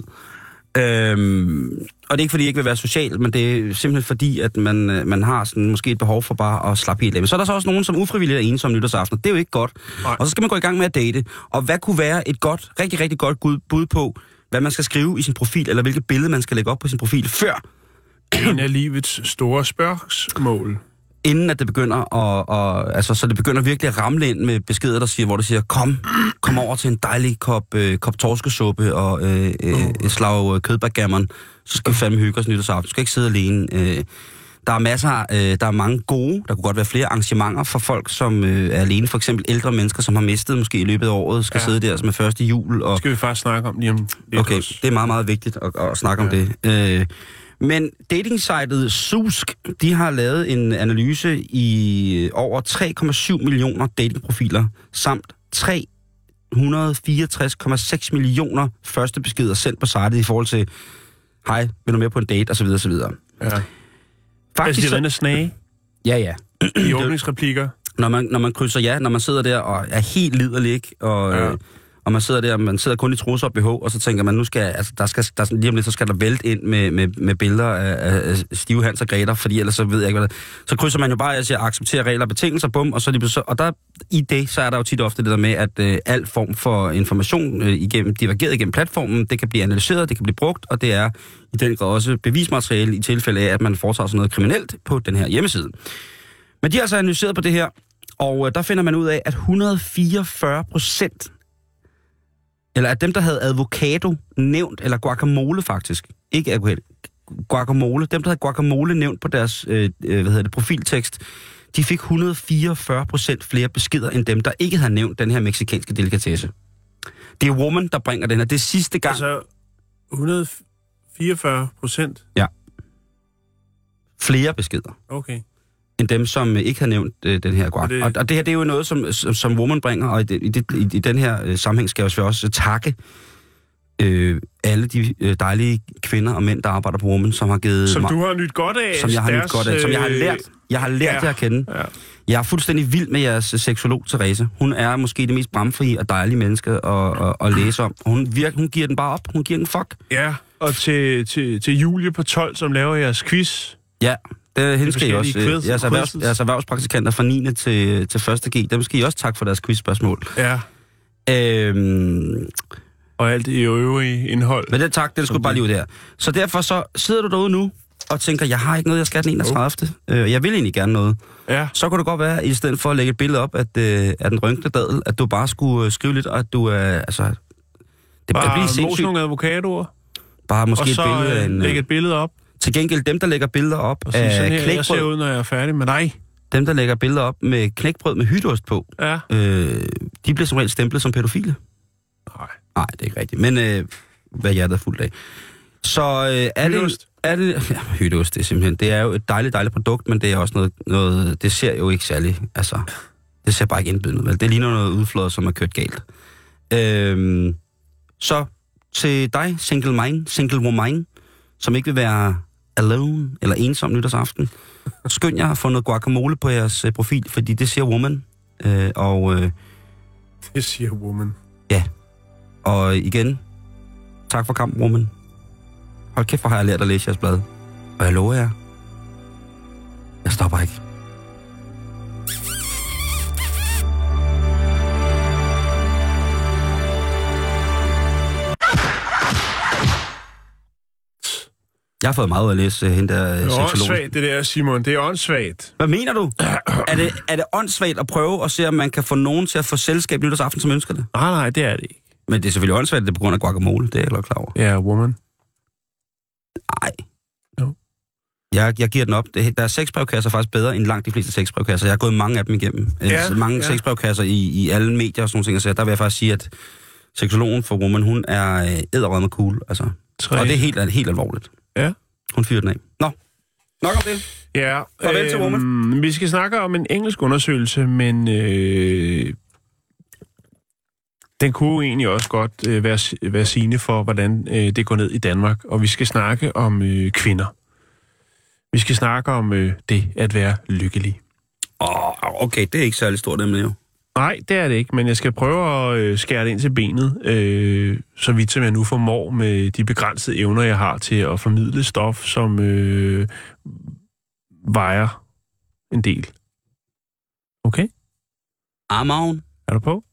Øhm, og det er ikke, fordi jeg ikke vil være social, men det er simpelthen fordi, at man, øh, man har sådan, måske et behov for bare at slappe helt af. Men så er der så også nogen, som ufrivilligt er ensomme nytårsaften. Det er jo ikke godt. Nej. Og så skal man gå i gang med at date. Og hvad kunne være et godt, rigtig, rigtig godt bud på, hvad man skal skrive i sin profil, eller hvilket billede man skal lægge op på sin profil, før En af livets store spørgsmål. inden at det begynder at, og, altså, så det begynder virkelig at ramle ind med beskeder, der siger, hvor det siger, kom, kom over til en dejlig kop, øh, kop torskesuppe og øh, øh, et slag øh, kødbackgammon, så skal vi fandme hygge os nytårsaften. Du skal ikke sidde alene. Øh, der er masser, øh, der er mange gode, der kunne godt være flere arrangementer for folk, som øh, er alene. For eksempel ældre mennesker, som har mistet måske i løbet af året, skal Ja. sidde der som er første jul. Og, Det skal vi faktisk snakke om lige om lidt Okay, også. det er meget, meget vigtigt at, at snakke ja. om det. Øh, men datingsitet Susk, de har lavet en analyse i over 3,7 millioner datingprofiler, samt 364,6 millioner første beskeder sendt på sitet i forhold til, hej, vil du med på en date, osv. osv. Ja. Altså, Faktisk, de så, render snage ja, ja. i åbningsreplikker. Når man, når man krydser ja, når man sidder der og er helt liderlig, ikke? Og, Ja. ja og man sidder der, man sidder kun i trusser og BH, og så tænker man, nu skal, altså, der skal, der, lige om lidt, så skal der vælte ind med, med, med billeder af, af, stive Hans og Greta, fordi ellers så ved jeg ikke, hvad det Så krydser man jo bare, jeg siger, accepterer regler og betingelser, bum, og så, lige, så og der, i det, så er der jo tit ofte det der med, at øh, al form for information øh, igennem, divergeret igennem platformen, det kan blive analyseret, det kan blive brugt, og det er i den grad også bevismateriale i tilfælde af, at man foretager sådan noget kriminelt på den her hjemmeside. Men de har altså analyseret på det her, og øh, der finder man ud af, at 144 procent, eller at dem, der havde avocado nævnt, eller guacamole faktisk, ikke avocado, guacamole, dem, der havde guacamole nævnt på deres øh, øh, hvad hedder det, profiltekst, de fik 144 procent flere beskeder, end dem, der ikke havde nævnt den her meksikanske delikatesse. Det er Woman, der bringer den her. Det er sidste gang. Altså... Altså, 144 procent? Flere beskeder. Okay. End dem, som øh, ikke har nævnt øh, den her guac. Og det- Og, og det her, det er jo noget, som, som, som Woman bringer, og i, det, i, det, i, i den her øh, sammenhæng skal jeg også takke øh, alle de øh, dejlige kvinder og mænd, der arbejder på Woman, som har givet Som mig, du har nyt godt af. som jeg har deres, nyt godt af, som jeg har øh, lært, jeg har lært ja. jer at kende. Ja. Jeg er fuldstændig vild med jeres øh, seksolog, Therese. Hun er måske det mest bramfrie og dejlige menneske at, at, at læse om. Hun, virker, hun giver den bare op. Hun giver den fuck. ja, og til, til, til Julie på 12, som laver jeres quiz. Ja, det, hende skal I også. Øh, quiz- jeres, erhvervs, jeres erhvervspraktikanter fra 9. til, til 1. G, dem skal I også tak for deres quizspørgsmål. Ja. Øhm, Og alt det øvrige indhold. men den tak, den skulle bare lige ud der. Så derfor så sidder du derude nu og tænker, jeg har ikke noget, jeg skal den 31. Øh, jeg vil egentlig gerne noget. Ja. Så kunne det godt være, i stedet for at lægge et billede op at, øh, af den rynkende dadel, at du bare skulle øh, skrive lidt, og at du er, altså... Det Bare mos sindssygt. nogle avocadoer, Bare måske og så et billede af øh, en... lægge Øh, et billede op. til gengæld dem, der lægger billeder op Og sådan af her, jeg ser knækbrød, ud, når jeg er færdig med dig. dem, der lægger billeder op med knækbrød med hytteost på, Ja. øh, de bliver som regel stemplet som pædofile. Nej. Nej, det er ikke rigtigt. Men øh, hvad hjertet er fuldt af. Så øh, er Hytteost. det... Er det, ja, hytteost, det er simpelthen... Det er jo et dejligt, dejligt produkt, men det er også noget... noget det ser jo ikke særlig... Altså, det ser bare ikke indbydende ud. vel? Det ligner noget udflået, som er kørt galt. Øhm, så til dig, single mind, single woman, som ikke vil være alone eller ensom nytårsaften, skynd jer at få noget guacamole på jeres øh, profil, fordi det siger woman. Øh, og... Øh, Det siger woman. Og igen, tak for kampen, Roman. Hold kæft, hvor har jeg lært at læse jeres blad. Og jeg lover jer, jeg stopper ikke. Jeg har fået meget ud at læse uh, hende der uh, Det er åndssvagt, det der, Simon. Det er åndssvagt. Hvad mener du? er, det, er det åndssvagt at prøve at se, om man kan få nogen til at få selskab nytårsaften, som ønsker det? Nej, nej, det er det ikke. Men det er selvfølgelig åndssvagt, det er på grund af guacamole. Det er jeg godt klar over. Ja, woman. Nej. Jo. Jeg, jeg giver den op. Det, der er brevkasser faktisk bedre end langt de fleste seks brevkasser. Jeg har gået mange af dem igennem. Ja, Ja, mange ja. ja. seks brevkasser i, i alle medier og sådan nogle ting. Så der vil jeg faktisk sige, at seksologen for Woman, hun er øh, æderrød med cool. Altså. Tre. Og det er helt, helt alvorligt. Ja. Hun fyrer den af. Nå, nok om det. Ja, Farvel til Woman. Vi skal snakke om en engelsk undersøgelse, men øh, den kunne egentlig også godt øh, være, være sigende for, hvordan øh, det går ned i Danmark. Og vi skal snakke om øh, kvinder. Vi skal snakke om øh, det at være lykkelig. Åh, okay, det er ikke særlig stort emne jo. Nej, det er det ikke, men jeg skal prøve at øh, skære det ind til benet, øh, så vidt som jeg nu formår med de begrænsede evner, jeg har til at formidle stof, som øh, vejer en del. Okay? I'm on. Er du på?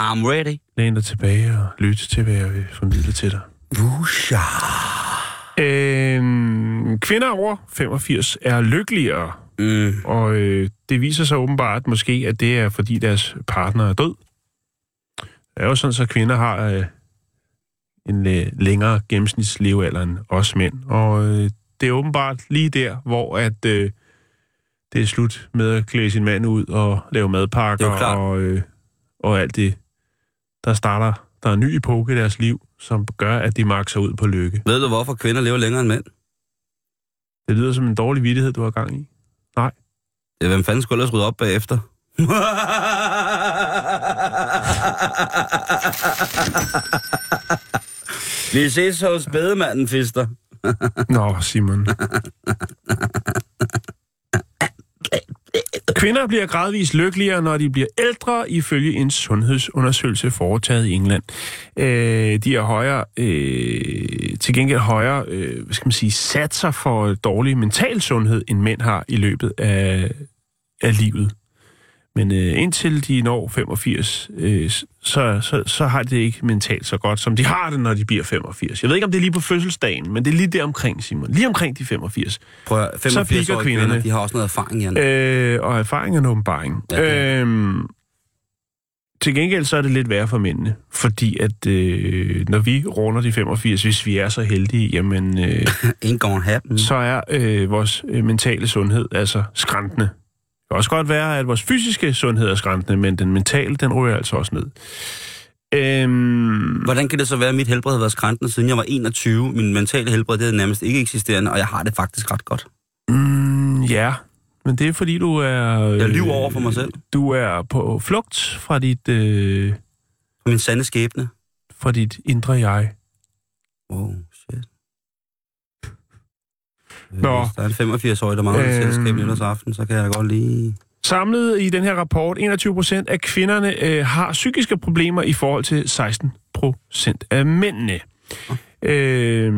I'm ready. Læn dig tilbage og lytte til, hvad jeg vil formidle til dig. Wusha. Øh, kvinder over 85 er lykkeligere, Mm. og øh, det viser sig åbenbart måske, at det er, fordi deres partner er død. Det er jo sådan, at kvinder har øh, en øh, længere gennemsnitslevealder end os mænd, og øh, det er åbenbart lige der, hvor at øh, det er slut med at klæde sin mand ud og lave madpakker er og, øh, og alt det. Der starter der er en ny epoke i deres liv, som gør, at de makser ud på lykke. Ved du, hvorfor kvinder lever længere end mænd? Det lyder som en dårlig vittighed, du har gang i. Ja, hvem fanden skulle ellers rydde op bagefter? Vi ses hos bedemanden, Fister. Nå, Simon. Kvinder bliver gradvist lykkeligere, når de bliver ældre, ifølge en sundhedsundersøgelse foretaget i England. Øh, de er højere, øh, til gengæld højere, øh, hvad skal man sige, satser for dårlig mental sundhed, end mænd har i løbet af, af livet. Men øh, indtil de når 85, øh, så, så, så har det ikke mentalt så godt, som de har det, når de bliver 85. Jeg ved ikke, om det er lige på fødselsdagen, men det er lige der omkring, Simon. Lige omkring de 85. Prøv at, 85 piker år kvinderne. kvinder, de har også noget erfaring, Jan. Øh, og erfaring er en åbenbaring. Ja, er. øhm, til gengæld så er det lidt værre for mændene, fordi at øh, når vi runder de 85, hvis vi er så heldige, jamen, øh, Ain't gonna happen. så er øh, vores øh, mentale sundhed altså skræntende. Kan også godt være, at vores fysiske sundhed er skræntende, men den mentale, den ryger altså også ned. Øhm, Hvordan kan det så være, at mit helbred har været skræntende, siden jeg var 21? Min mentale helbred, det er nærmest ikke eksisterende, og jeg har det faktisk ret godt. mm, ja, men det er fordi, du er... Øh, Jeg lyver over for mig selv. Du er på flugt fra dit, øh, min sande skæbne. fra dit indre jeg. Shit. Nå. Hvis der er en 85-årig, der mangler øh... Selskab nytårsaften, så kan jeg da godt lige... Samlet i den her rapport, 21 procent af kvinderne øh, har psykiske problemer i forhold til 16 procent af mændene. Øh,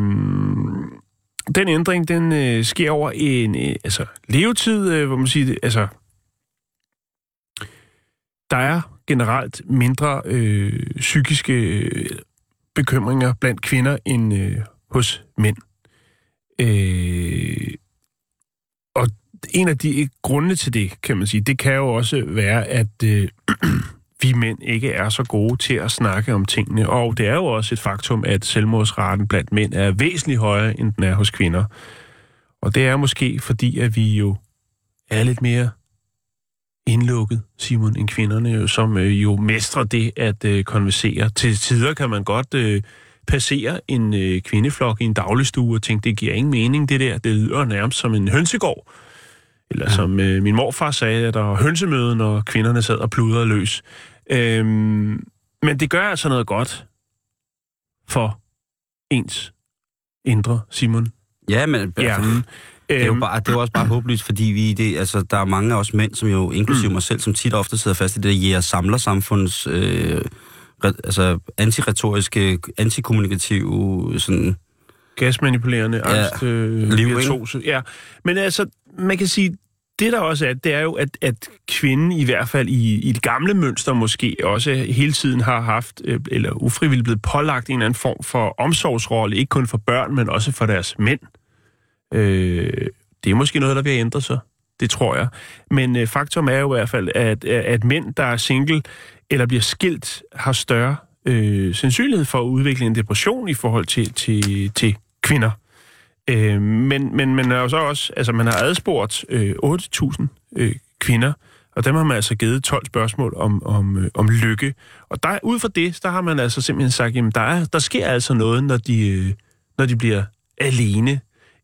den ændring, den øh, sker over en øh, altså, levetid, øh, hvor man siger, altså, der er generelt mindre øh, psykiske øh, bekymringer blandt kvinder end øh, hos mænd. Øh, og en af de grunde til det, kan man sige, det kan jo også være, at øh, vi mænd ikke er så gode til at snakke om tingene. Og det er jo også et faktum, at selvmordsraten blandt mænd er væsentligt højere, end den er hos kvinder. Og det er måske fordi, at vi jo er lidt mere indlukket, Simon, end kvinderne, jo, som øh, jo mestrer det at øh, konversere. Til tider kan man godt øh, passere en øh, kvindeflok i en dagligstue og tænke, det giver ingen mening, det der. Det lyder nærmest som en hønsegård. Eller ja. som øh, min morfar sagde, at der var hønsemøde, når kvinderne sad og pludrede løs. Øhm, men det gør altså noget godt for ens indre, Simon. Ja, men Hjernen. det er jo Øhm, bare, det er jo også bare håbløst, fordi vi, det, altså, der er mange af os mænd, som jo, inklusive mig selv, som tit og ofte sidder fast i det der jæger-samler-samfunds, øh, re, altså antiretoriske, antikommunikative, sådan, gasmanipulerende, Ja, angst, øh, liv, ikke? virtuose. Ja, men altså, man kan sige, det der også er, det er jo, at, at kvinden i hvert fald i, i det gamle mønster måske også hele tiden har haft, øh, eller ufrivilligt blevet pålagt en eller anden form for omsorgsrolle, ikke kun for børn, men også for deres mænd. Øh, det er måske noget, der vil ændre sig. Det tror jeg. Men øh, faktum er jo i hvert fald, at, at mænd, der er single eller bliver skilt, har større øh, sandsynlighed for at udvikle en depression i forhold til, til, til kvinder. Øh, men, men man har jo så også, altså man har adspurgt øh, 8.000 øh, kvinder, og dem har man altså givet 12 spørgsmål om, om, øh, om lykke. Og der, ud fra det, der har man altså simpelthen sagt, jamen der, er, der sker altså noget, når de, øh, når de bliver alene.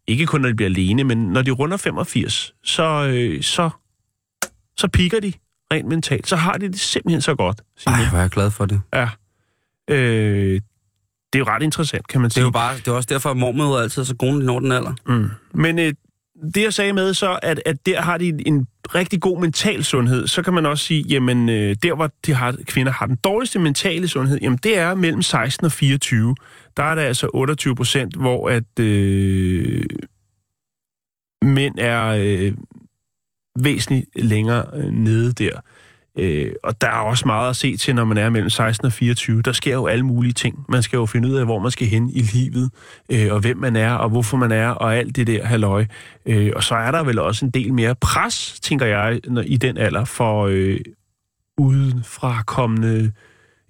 Ikke kun når de bliver alene, men når de runder 85, så, øh, så, så piker de rent mentalt. Så har de det simpelthen så godt. Simon. ej, hvor er jeg glad for det. Ja. Øh, det er jo ret interessant, kan man Det sige. er jo bare, det er også derfor, at mormøder altid er så gode, når den alder. Mm. Men øh, det jeg sagde med så, at, at der har de en, en rigtig god mental sundhed, så kan man også sige, jamen øh, der hvor de har, kvinder har den dårligste mentale sundhed, jamen det er mellem 16 og 24. Der er der altså 28 procent, hvor at øh, mænd er øh, væsentligt længere øh, nede der. Øh, og der er også meget at se til, når man er mellem 16 og 24. Der sker jo alle mulige ting. Man skal jo finde ud af, hvor man skal hen i livet, øh, og hvem man er, og hvorfor man er, og alt det der halløj. Øh, og så er der vel også en del mere pres, tænker jeg, når, i den alder, for øh, udefra kommende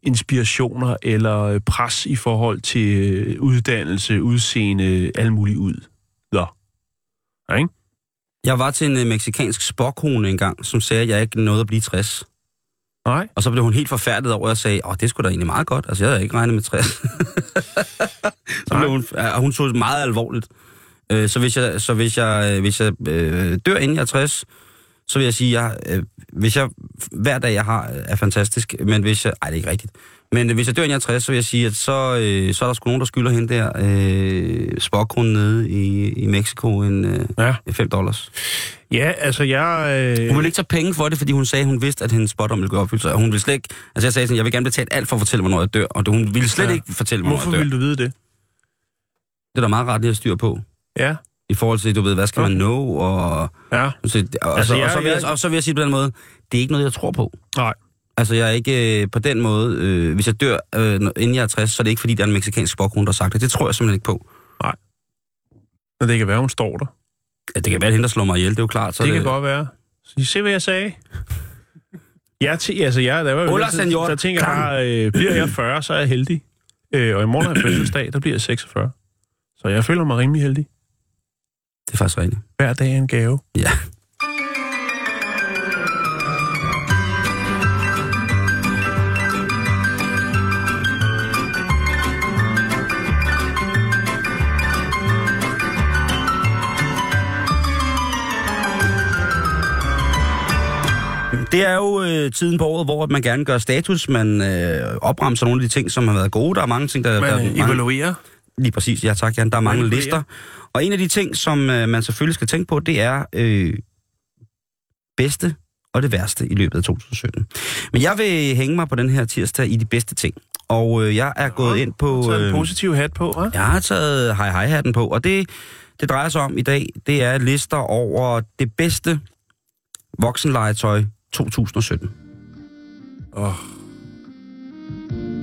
inspirationer eller øh, pres i forhold til øh, uddannelse, udseende, alt muligt ud. Ja, ikke? Jeg var til en øh, meksikansk spokkone engang, som sagde, at jeg ikke nåede at blive 60. Nej. Og så blev hun helt forfærdet over, at jeg sagde, åh, det skulle da egentlig meget godt. Altså, jeg havde ikke regnet med 60. så blev hun, ja, hun tog det meget alvorligt. Øh, så hvis jeg, så hvis jeg, øh, hvis jeg øh, dør inden jeg er 60, så vil jeg sige, at jeg, øh, hvis jeg hver dag jeg har, er fantastisk, men hvis jeg, ej, det er ikke rigtigt. Men øh, hvis jeg dør er 60, så vil jeg sige, at så, øh, så er der sgu nogen, der skylder hende der øh, spokhunden nede i, i Mexico en øh, Ja. 5 dollars. Ja, altså jeg... Øh, Hun ville ikke tage penge for det, fordi hun sagde, at hun vidste, at hendes spot om ville gå opfyldt. Og hun ville slet ikke... Altså jeg sagde sådan, jeg vil gerne betale alt for at fortælle, hvornår jeg dør. Og det- hun ville slet Ja. ikke fortælle, hvornår hvorfor jeg dør. ville du vide det? Det er der meget lige at styre på. Ja. I forhold til, du ved, hvad skal man nå, og... Ja. Så, og, Altså, så, jeg- og, så vil jeg- og så vil jeg sige på den måde, det er ikke noget, jeg tror på. Nej. Altså, jeg er ikke øh, på den måde... Øh, hvis jeg dør, øh, inden jeg er 60, så er det ikke, fordi der er en meksikansk spokhund, der har sagt det. Det tror jeg simpelthen ikke på. Men det kan være, hun står der. Ja, det kan være, at hende, der slår mig ihjel, det er jo klart. Så det er kan godt være. Så I se, hvad jeg sagde. Jeg, t- altså, jeg, der var jo lidt- senor. der tænker jeg bare, øh, bliver jeg 40, så er jeg heldig. Øh, og i morgen er jeg fødselsdag, der bliver jeg 46. Så jeg føler mig rimelig heldig. Det er faktisk rigtigt. Hver dag er en gave. Ja. Det er jo øh, tiden på året, hvor man gerne gør status. Man øh, opremser nogle af de ting, som har været gode. Der er mange ting, der... der er mange, evaluerer. Lige præcis, ja tak, Jan. Der er mange Manipulere. lister. Og en af de ting, som øh, man selvfølgelig skal tænke på, det er øh, bedste og det værste i løbet af 2017. Men jeg vil hænge mig på den her tirsdag i de bedste ting. Og øh, jeg er gået ind på... Så en Øh, positiv hat på, hva'? jeg har taget hej hej hatten på, og det, det drejer sig om i dag, det er lister over det bedste voksenlegetøj 2017. Oh.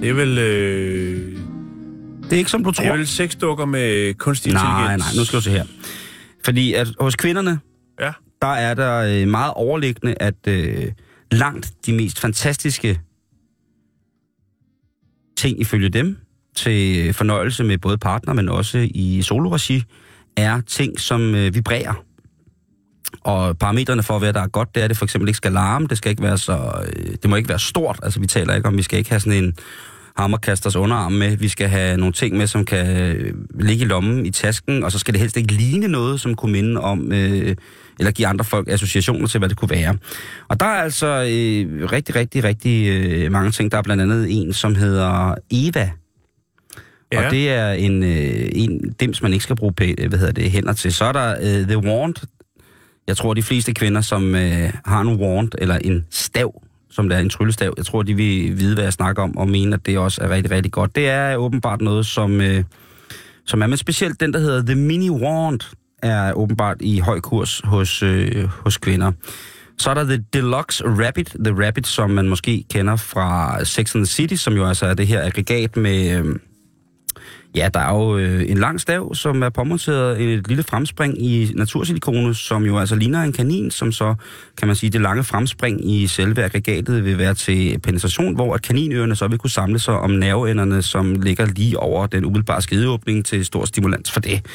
Det er vel... Øh, Det er ikke som du det er tror. vel sexdukker med kunstig Nej, intelligens. nej, nu skal du se her. Fordi at hos kvinderne, Ja. der er der øh, meget overliggende, at øh, langt de mest fantastiske ting ifølge dem, til fornøjelse med både partner, men også i soloregi, er ting, som øh, vibrerer. Og parametrene for, hvad der er godt, det er, at det for eksempel ikke skal larme, det skal ikke være så, øh, det må ikke være stort, altså vi taler ikke om, vi skal ikke have sådan en hammerkasters underarm med, vi skal have nogle ting med, som kan øh, ligge i lommen, i tasken, og så skal det helst ikke ligne noget, som kunne minde om, øh, eller give andre folk associationer til, hvad det kunne være. Og der er altså øh, rigtig, rigtig, rigtig øh, mange ting. Der er blandt andet en, som hedder Eva, Ja. og det er en, øh, en dims, man ikke skal bruge hvad hedder det, hænder til. Så er der øh, The Wand. Jeg tror, de fleste kvinder, som øh, har en wand, eller en stav, som der er en tryllestav, jeg tror, de vil vide, hvad jeg snakker om, og mene, at det også er rigtig, rigtig godt. Det er åbenbart noget, som, øh, som er, men specielt den, der hedder The Mini Wand, er åbenbart i høj kurs hos, øh, hos kvinder. Så er der The Deluxe Rabbit, The Rabbit, som man måske kender fra Sex and the City, som jo altså er det her aggregat med... Øh, Ja, der er jo øh, en lang stav, som er påmonteret i et lille fremspring i natursilikone, som jo altså ligner en kanin, som så, kan man sige, det lange fremspring i selve aggregatet vil være til penetration, hvor at kaninørerne så vil kunne samle sig om nerveenderne, som ligger lige over den umiddelbare skedeåbning til stor stimulans for det.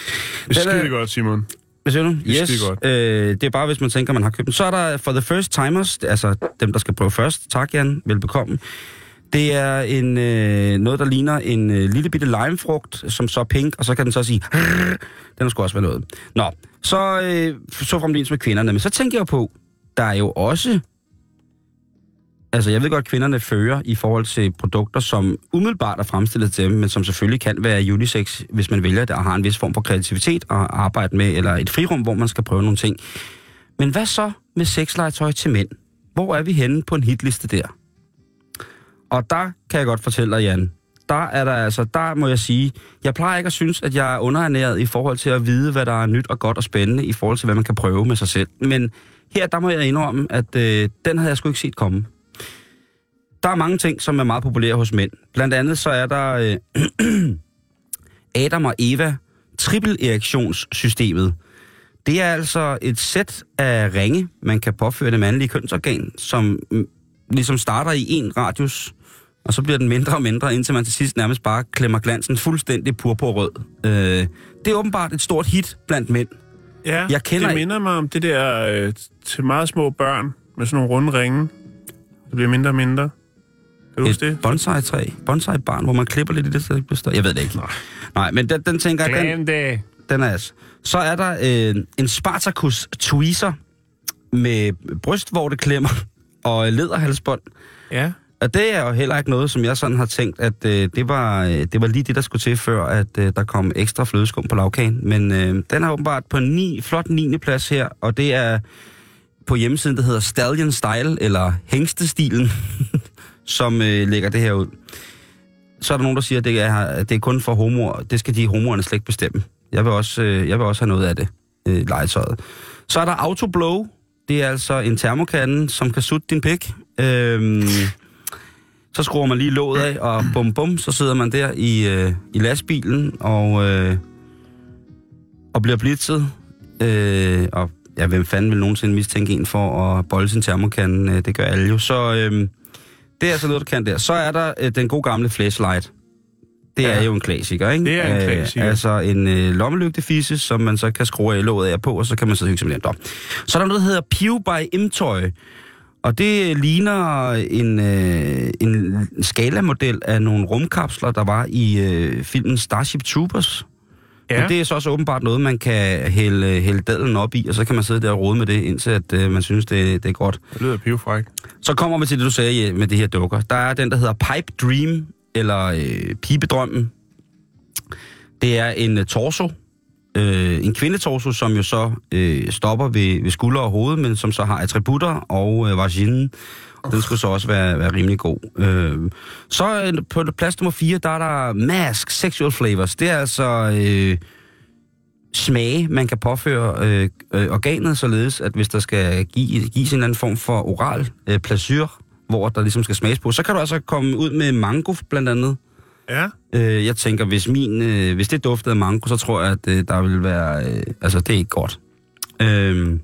Det er skide godt, Simon. hvad siger du? Det er skidegodt. Øh, det er bare, hvis man tænker, man har købt den. Så er der for the first timers, altså dem, der skal prøve først. Tak, Jan. Velbekomme. Det er en, øh, noget, der ligner en øh, lille bitte limefrugt, som så er pink, og så kan den så sige, den skulle også være noget. Nå, så, øh, så fremdeles med kvinderne. Men så tænker jeg på, der er jo også... Altså, jeg ved godt, at kvinderne fører i forhold til produkter, som umiddelbart er fremstillet til dem, men som selvfølgelig kan være unisex, hvis man vælger det og har en vis form for kreativitet at arbejde med, eller et frirum, hvor man skal prøve nogle ting. Men hvad så med sexlegetøj til mænd? Hvor er vi henne på en hitliste der? Og der kan jeg godt fortælle dig, Jan, der er der altså, der må jeg sige, jeg plejer ikke at synes, at jeg er underernæret i forhold til at vide, hvad der er nyt og godt og spændende, i forhold til, hvad man kan prøve med sig selv. Men her, der må jeg indrømme, at øh, den havde jeg sgu ikke set komme. Der er mange ting, som er meget populære hos mænd. Blandt andet så er der øh, Adam og Eva triple erektionssystemet. Det er altså et sæt af ringe, man kan påføre det mandlige kønsorgan, som mm, ligesom starter i en radius, og så bliver den mindre og mindre, indtil man til sidst nærmest bare klemmer glansen fuldstændig purpurrød. Øh, det er åbenbart et stort hit blandt mænd. Ja, Jeg kender det minder mig om det der øh, til meget små børn med sådan nogle runde ringe. Det bliver mindre og mindre. Kan du huske Et det? bonsai-træ, bonsai-barn, hvor man klipper lidt i det, så det bliver større. Jeg ved det ikke. Nej, Nej men den, den tænker jeg, den, Glem det. den er altså. Så er der øh, en Spartacus tweezer med brystvorteklemmer og læderhalsbånd. Ja. Og det er jo heller ikke noget, som jeg sådan har tænkt, at øh, det, var, øh, det var lige det, der skulle til, før at øh, der kom ekstra flødeskum på lavkagen. Men øh, den er åbenbart på en ni, flot 9. plads her, og det er på hjemmesiden, der hedder Stallion Style, eller Hængstestilen, som øh, lægger det her ud. Så er der nogen, der siger, at det er, det er kun for homoer. Det skal de homoerne slet ikke bestemme. Jeg vil også, øh, jeg vil også have noget af det, øh, legetøjet. Så er der Autoblow. Det er altså en termokande, som kan sutte din pik. Øhm, så skruer man lige låget af, og bum bum, så sidder man der i, øh, i lastbilen og, øh, og bliver blitzet. Øh, og ja, hvem fanden vil nogensinde mistænke en for at bolde sin termokande? Øh, det gør alle jo. Så øh, det er altså noget, der kan der. Så er der øh, den gode gamle flashlight. Det ja. er jo en klassiker, ikke? Det er en klassiker. Øh, altså en øh, lommelygtefisse, som man så kan skrue låget af på, og så kan man så hygge sig med den. Så er der noget, der hedder Pew by Imtoy. Og det ligner en, øh, en skalamodel af nogle rumkapsler, der var i øh, filmen Starship Troopers. Ja. Men det er så også åbenbart noget, man kan hælde, hælde dadlen op i, og så kan man sidde der og rode med det, indtil at, øh, man synes, det, det er godt. Det lyder pivfræk. Så kommer vi til det, du sagde med de her dukker. Der er den, der hedder Pipe Dream, eller øh, Pibedrømmen. Det er en uh, torso, øh, en kvindetorso, som jo så øh, stopper ved, ved skulder og hoved, men som så har attributter og øh, vaginen. Den skulle så også være, være rimelig god. Øh, så øh, på plads nummer 4, der er der mask sexual flavors. Det er altså øh, smage, man kan påføre øh, øh, organet, således at hvis der skal give, gives en eller anden form for oral øh, plasyr, hvor der ligesom skal smages på, så kan du altså komme ud med mango blandt andet. Ja. Øh, jeg tænker, hvis, min, øh, hvis det duftede af mango, så tror jeg, at øh, der vil være... Øh, altså, det er ikke godt. Øh,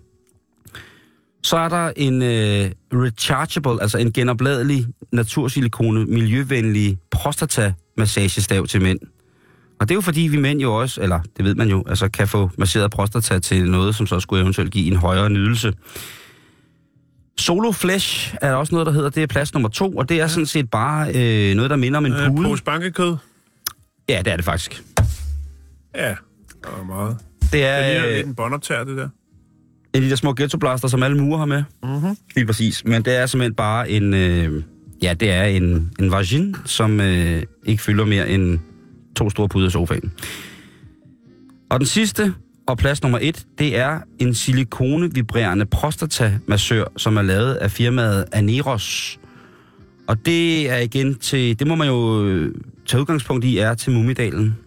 så er der en øh, rechargeable, altså en genopladelig natursilikone, miljøvenlig prostata-massagestav til mænd. Og det er jo fordi, vi mænd jo også, eller det ved man jo, altså kan få masseret prostata til noget, som så skulle eventuelt give en højere nydelse. Solo Flesh er der også noget, der hedder, det er plads nummer to, og det er sådan set bare øh, noget, der minder om en Øh, pude. pose bankekød. Ja, det er det faktisk. Ja, der var meget. Det Det er øh, lidt en båndoptager, det der. en de der små ghettoblaster, som alle murer har med. Mhm. Helt præcis. Men det er simpelthen bare en... Øh, ja, det er en, en vagin, som øh, ikke fylder mere end to store puder i sofaen. Og den sidste, og plads nummer et, det er en silikone-vibrerende prostata-massør, som er lavet af firmaet Aneros. Og det er igen til... Det må man jo øh, tage udgangspunkt i, er til Mumidalen.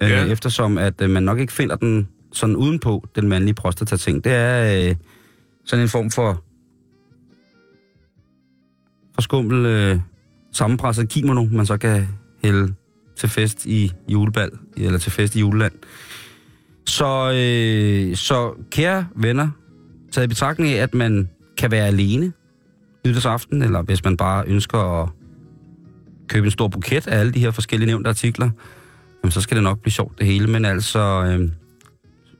Ja. Øh, eftersom at øh, man nok ikke finder den sådan udenpå, den mandlige prostata-ting. Det er øh, sådan en form for for skummel øh, sammenpresset kimono, man så kan hælde til fest i julebal, eller til fest i juleland. Så, øh, så kære venner, taget i betragtning af, at man kan være alene nytårsaften, eller hvis man bare ønsker at købe en stor buket af alle de her forskellige nævnte artikler, jamen, så skal det nok blive sjovt det hele. Men altså, øh,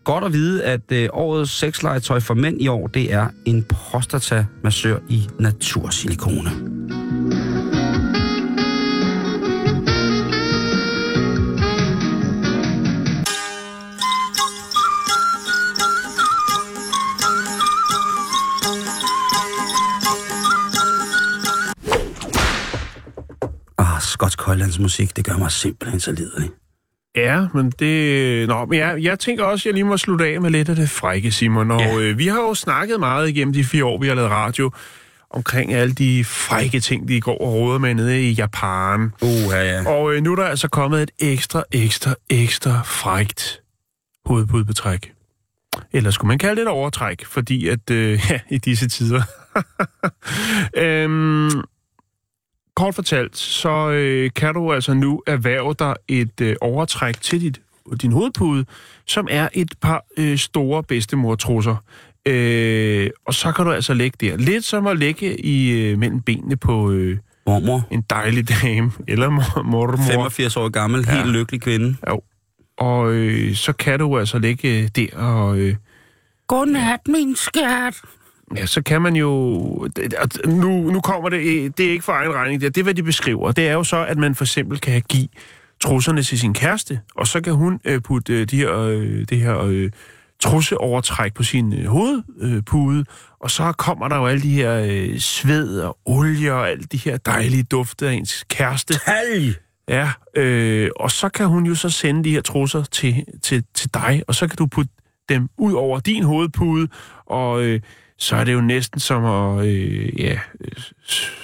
godt at vide, at øh, årets sexlegetøj for mænd i år, det er en prostata-massør i natursilikone. Skotsk højlandsmusik, det gør mig simpelthen så lidelig. Ja, men det... Nå, men jeg, jeg tænker også, at jeg lige må slutte af med lidt af det frække, Simon. Og Ja. øh, vi har jo snakket meget igennem de fire år, vi har lavet radio, omkring alle de frække ting, de går og råder med nede i Japan. Uh, ja, ja. Og øh, nu er der altså kommet et ekstra, ekstra, ekstra frægt hovedbudbetræk. Eller skulle man kalde det et overtræk, fordi at, øh, ja, i disse tider. øhm, kort fortalt, så øh, kan du altså nu erhverve dig et øh, overtræk til dit, din hovedpude, som er et par øh, store bedstemortrusser. Øh, og så kan du altså lægge der. Lidt som at lægge i øh, mellem benene på øh, Mormor, en dejlig dame, eller mor, mormor. 85 år gammel, Ja. helt lykkelig kvinde. Og øh, så kan du altså ligge øh, der, og øh, Godnat, min skat. Ja, så kan man jo... Nu, nu kommer det, det er ikke for egen regning, det er, det hvad de beskriver. Det er jo så, at man for eksempel kan give trusserne til sin kæreste, og så kan hun øh, putte øh, de her, øh, det her øh, trusseovertræk på sin øh, hovedpude, og så kommer der jo alle de her øh, sved og olie og alle de her dejlige dufte af ens kæreste. Talg! Ja, øh, og så kan hun jo så sende de her trusser til, til, til dig, og så kan du putte dem ud over din hovedpude, og øh, så er det jo næsten som at øh, ja,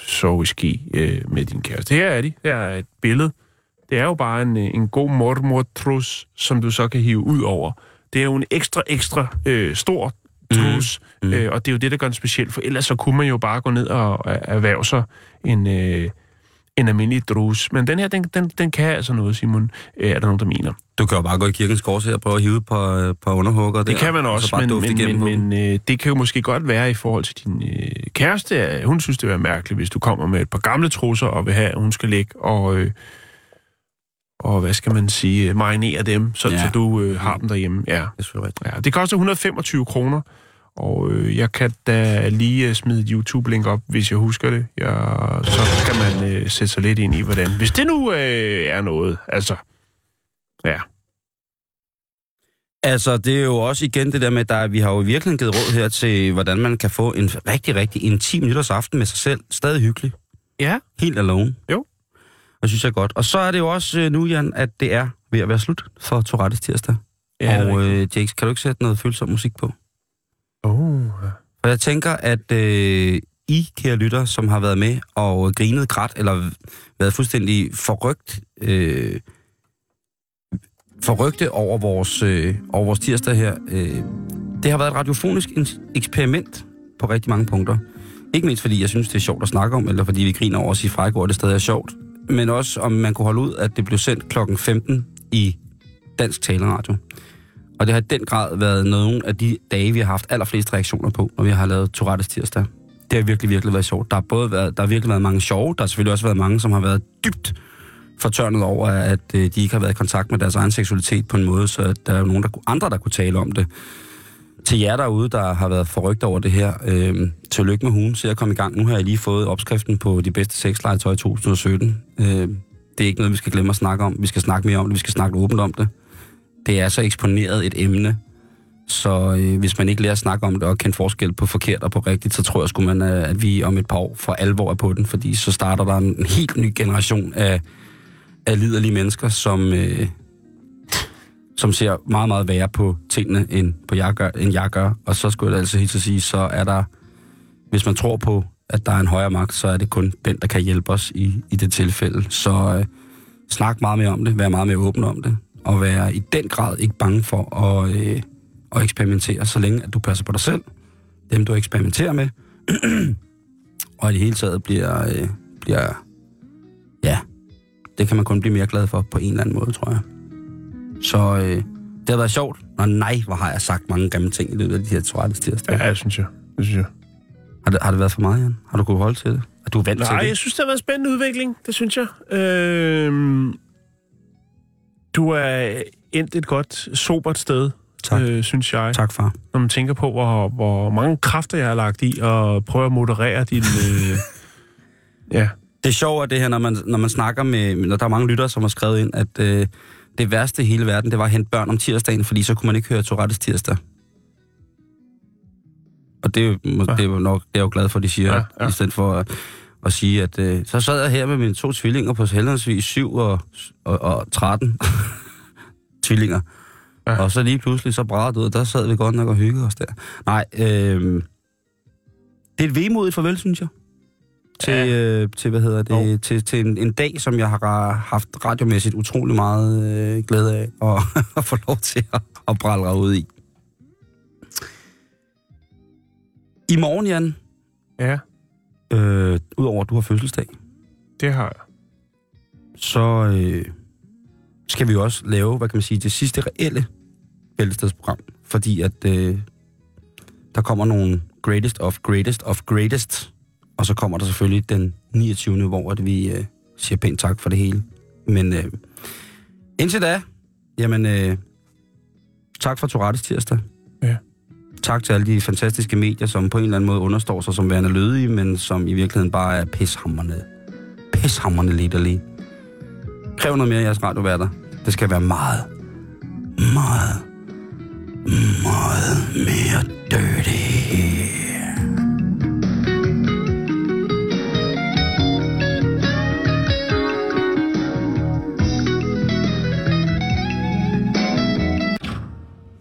sove i ski øh, med din kæreste. Her er de. Her er et billede. Det er jo bare en, en god mormortrus, som du så kan hive ud over. Det er jo en ekstra, ekstra øh, stor trus, mm. Mm. Øh, og det er jo det, der gør den speciel, for ellers så kunne man jo bare gå ned og erhverve sig en... Øh, en almindelig drus. Men den her, den, den, den kan altså noget, Simon, øh, er der nogen, der mener. Du kan jo bare gå i kirkens kors og prøve at hive på, øh, på underhugger. Det der, kan man også, men, men, men, men øh, det kan jo måske godt være i forhold til din øh, kæreste. Hun synes, det er mærkeligt, hvis du kommer med et par gamle trusser og vil have, at hun skal ligge og... Øh, og hvad skal man sige, marinere dem, så, ja. så du øh, har dem derhjemme. Ja. Det, er ja, det koster 125 kroner, og øh, jeg kan da lige uh, smide et YouTube-link op, hvis jeg husker det. Jeg, så kan man øh, sætte sig lidt ind i, hvordan... Hvis det nu øh, er noget, altså... Ja. Altså, det er jo også igen det der med, at vi har jo virkelig givet råd her til, hvordan man kan få en rigtig, rigtig intim nytårsaften med sig selv. Stadig hyggelig. Ja. Helt alone. Jo. Og synes jeg godt. Og så er det jo også øh, nu, Jan, at det er ved at være slut for Tourettes tirsdag. Ja, og øh, Jakes, kan du ikke sætte noget følsom musik på? Oh. Og jeg tænker, at øh, I, kære lytter, som har været med og grinet grædt, eller været fuldstændig forrygt, øh, forrygte over vores, øh, over vores tirsdag her, øh, det har været et radiofonisk eksperiment på rigtig mange punkter. Ikke mindst fordi jeg synes, det er sjovt at snakke om, eller fordi vi griner over at sige frækord, det stadig er sjovt. Men også om man kunne holde ud, at det blev sendt klokken 15 i Dansk Taleradio. Og det har i den grad været nogle af de dage, vi har haft allerflest reaktioner på, når vi har lavet Tourettes tirsdag. Det har virkelig, virkelig været sjovt. Der har, både været, der har virkelig været mange sjove, der har selvfølgelig også været mange, som har været dybt fortørnet over, at øh, de ikke har været i kontakt med deres egen seksualitet på en måde, så der er nogen der, andre, der kunne tale om det. Til jer derude, der har været forrygt over det her, øh, tillykke med hun, så jeg kom i gang. Nu har jeg lige fået opskriften på de bedste sexlegetøj i 2017. Øh, det er ikke noget, vi skal glemme at snakke om. Vi skal snakke mere om det, vi skal snakke åbent om det er så eksponeret et emne, så øh, hvis man ikke lærer at snakke om det og kende forskel på forkert og på rigtigt, så tror jeg sgu man, øh, at vi om et par år for alvor er på den, fordi så starter der en helt ny generation af, af liderlige mennesker, som, øh, som ser meget, meget værre på tingene, end, på jeg gør, end jeg gør. Og så skulle jeg altså helt at sige, så er der, hvis man tror på, at der er en højere magt, så er det kun den, der kan hjælpe os i, i det tilfælde. Så øh, snak meget mere om det, vær meget mere åben om det og være i den grad ikke bange for at, øh, at eksperimentere, så længe at du passer på dig selv, dem du eksperimenterer med, og i det hele taget bliver, øh, bliver, ja, det kan man kun blive mere glad for på en eller anden måde, tror jeg. Så øh, det har været sjovt, og nej, hvor har jeg sagt mange gamle ting i løbet af de her Tourettes tirsdag. Ja, det synes jeg. Det synes jeg. Har det, har det været for meget, Jan? Har du kunnet holde til det? Er du vant Nej, til det? jeg synes, det har været en spændende udvikling. Det synes jeg. Øh, du er endt et godt, sobert sted, tak. Øh, synes jeg. Tak, far. Når man tænker på, hvor, hvor mange kræfter jeg har lagt i at prøve at moderere din... øh, ja. Det er sjovt, at det her, når man, når man snakker med... Når der er mange lyttere, som har skrevet ind, at øh, det værste i hele verden, det var at hente børn om tirsdagen, fordi så kunne man ikke høre Tourettes tirsdag. Og det, ja. det er jo nok, det er jo glad for, at de siger, ja, ja. i stedet for at sige, at øh, så sad jeg her med mine to tvillinger på heldigvis 7 og, og, og 13 tvillinger. Ja. Og så lige pludselig så brædte ud, der sad vi godt nok og hyggede os der. Nej, øh, det er et vemodigt farvel, synes jeg. Til, ja. øh, til hvad hedder det, oh. til, til en, en dag, som jeg har haft radiomæssigt utrolig meget øh, glæde af at, at få lov til at, at brælle ud i. I morgen, Jan. Ja. Øh, Udover at du har fødselsdag. Det har jeg. Så øh, skal vi også lave, hvad kan man sige, det sidste reelle bæltestedsprogram. Fordi at øh, der kommer nogle greatest of greatest of greatest. Og så kommer der selvfølgelig den 29. hvor at vi øh, siger pænt tak for det hele. Men øh, indtil da, jamen øh, tak for Tourettes tirsdag. Ja tak til alle de fantastiske medier, som på en eller anden måde understår sig som værende lødige, men som i virkeligheden bare er pishammerne. Pishammerne lidt Kræv noget mere af jeres radioværter. Det skal være meget, meget, meget mere dirty.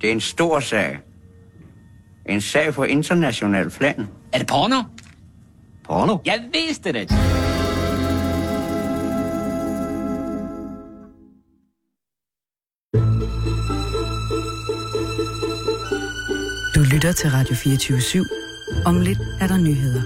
Det er en stor sag. En sag for international flan. Er det porno? Porno? Jeg vidste det. Du lytter til Radio 24 /7. Om lidt er der nyheder.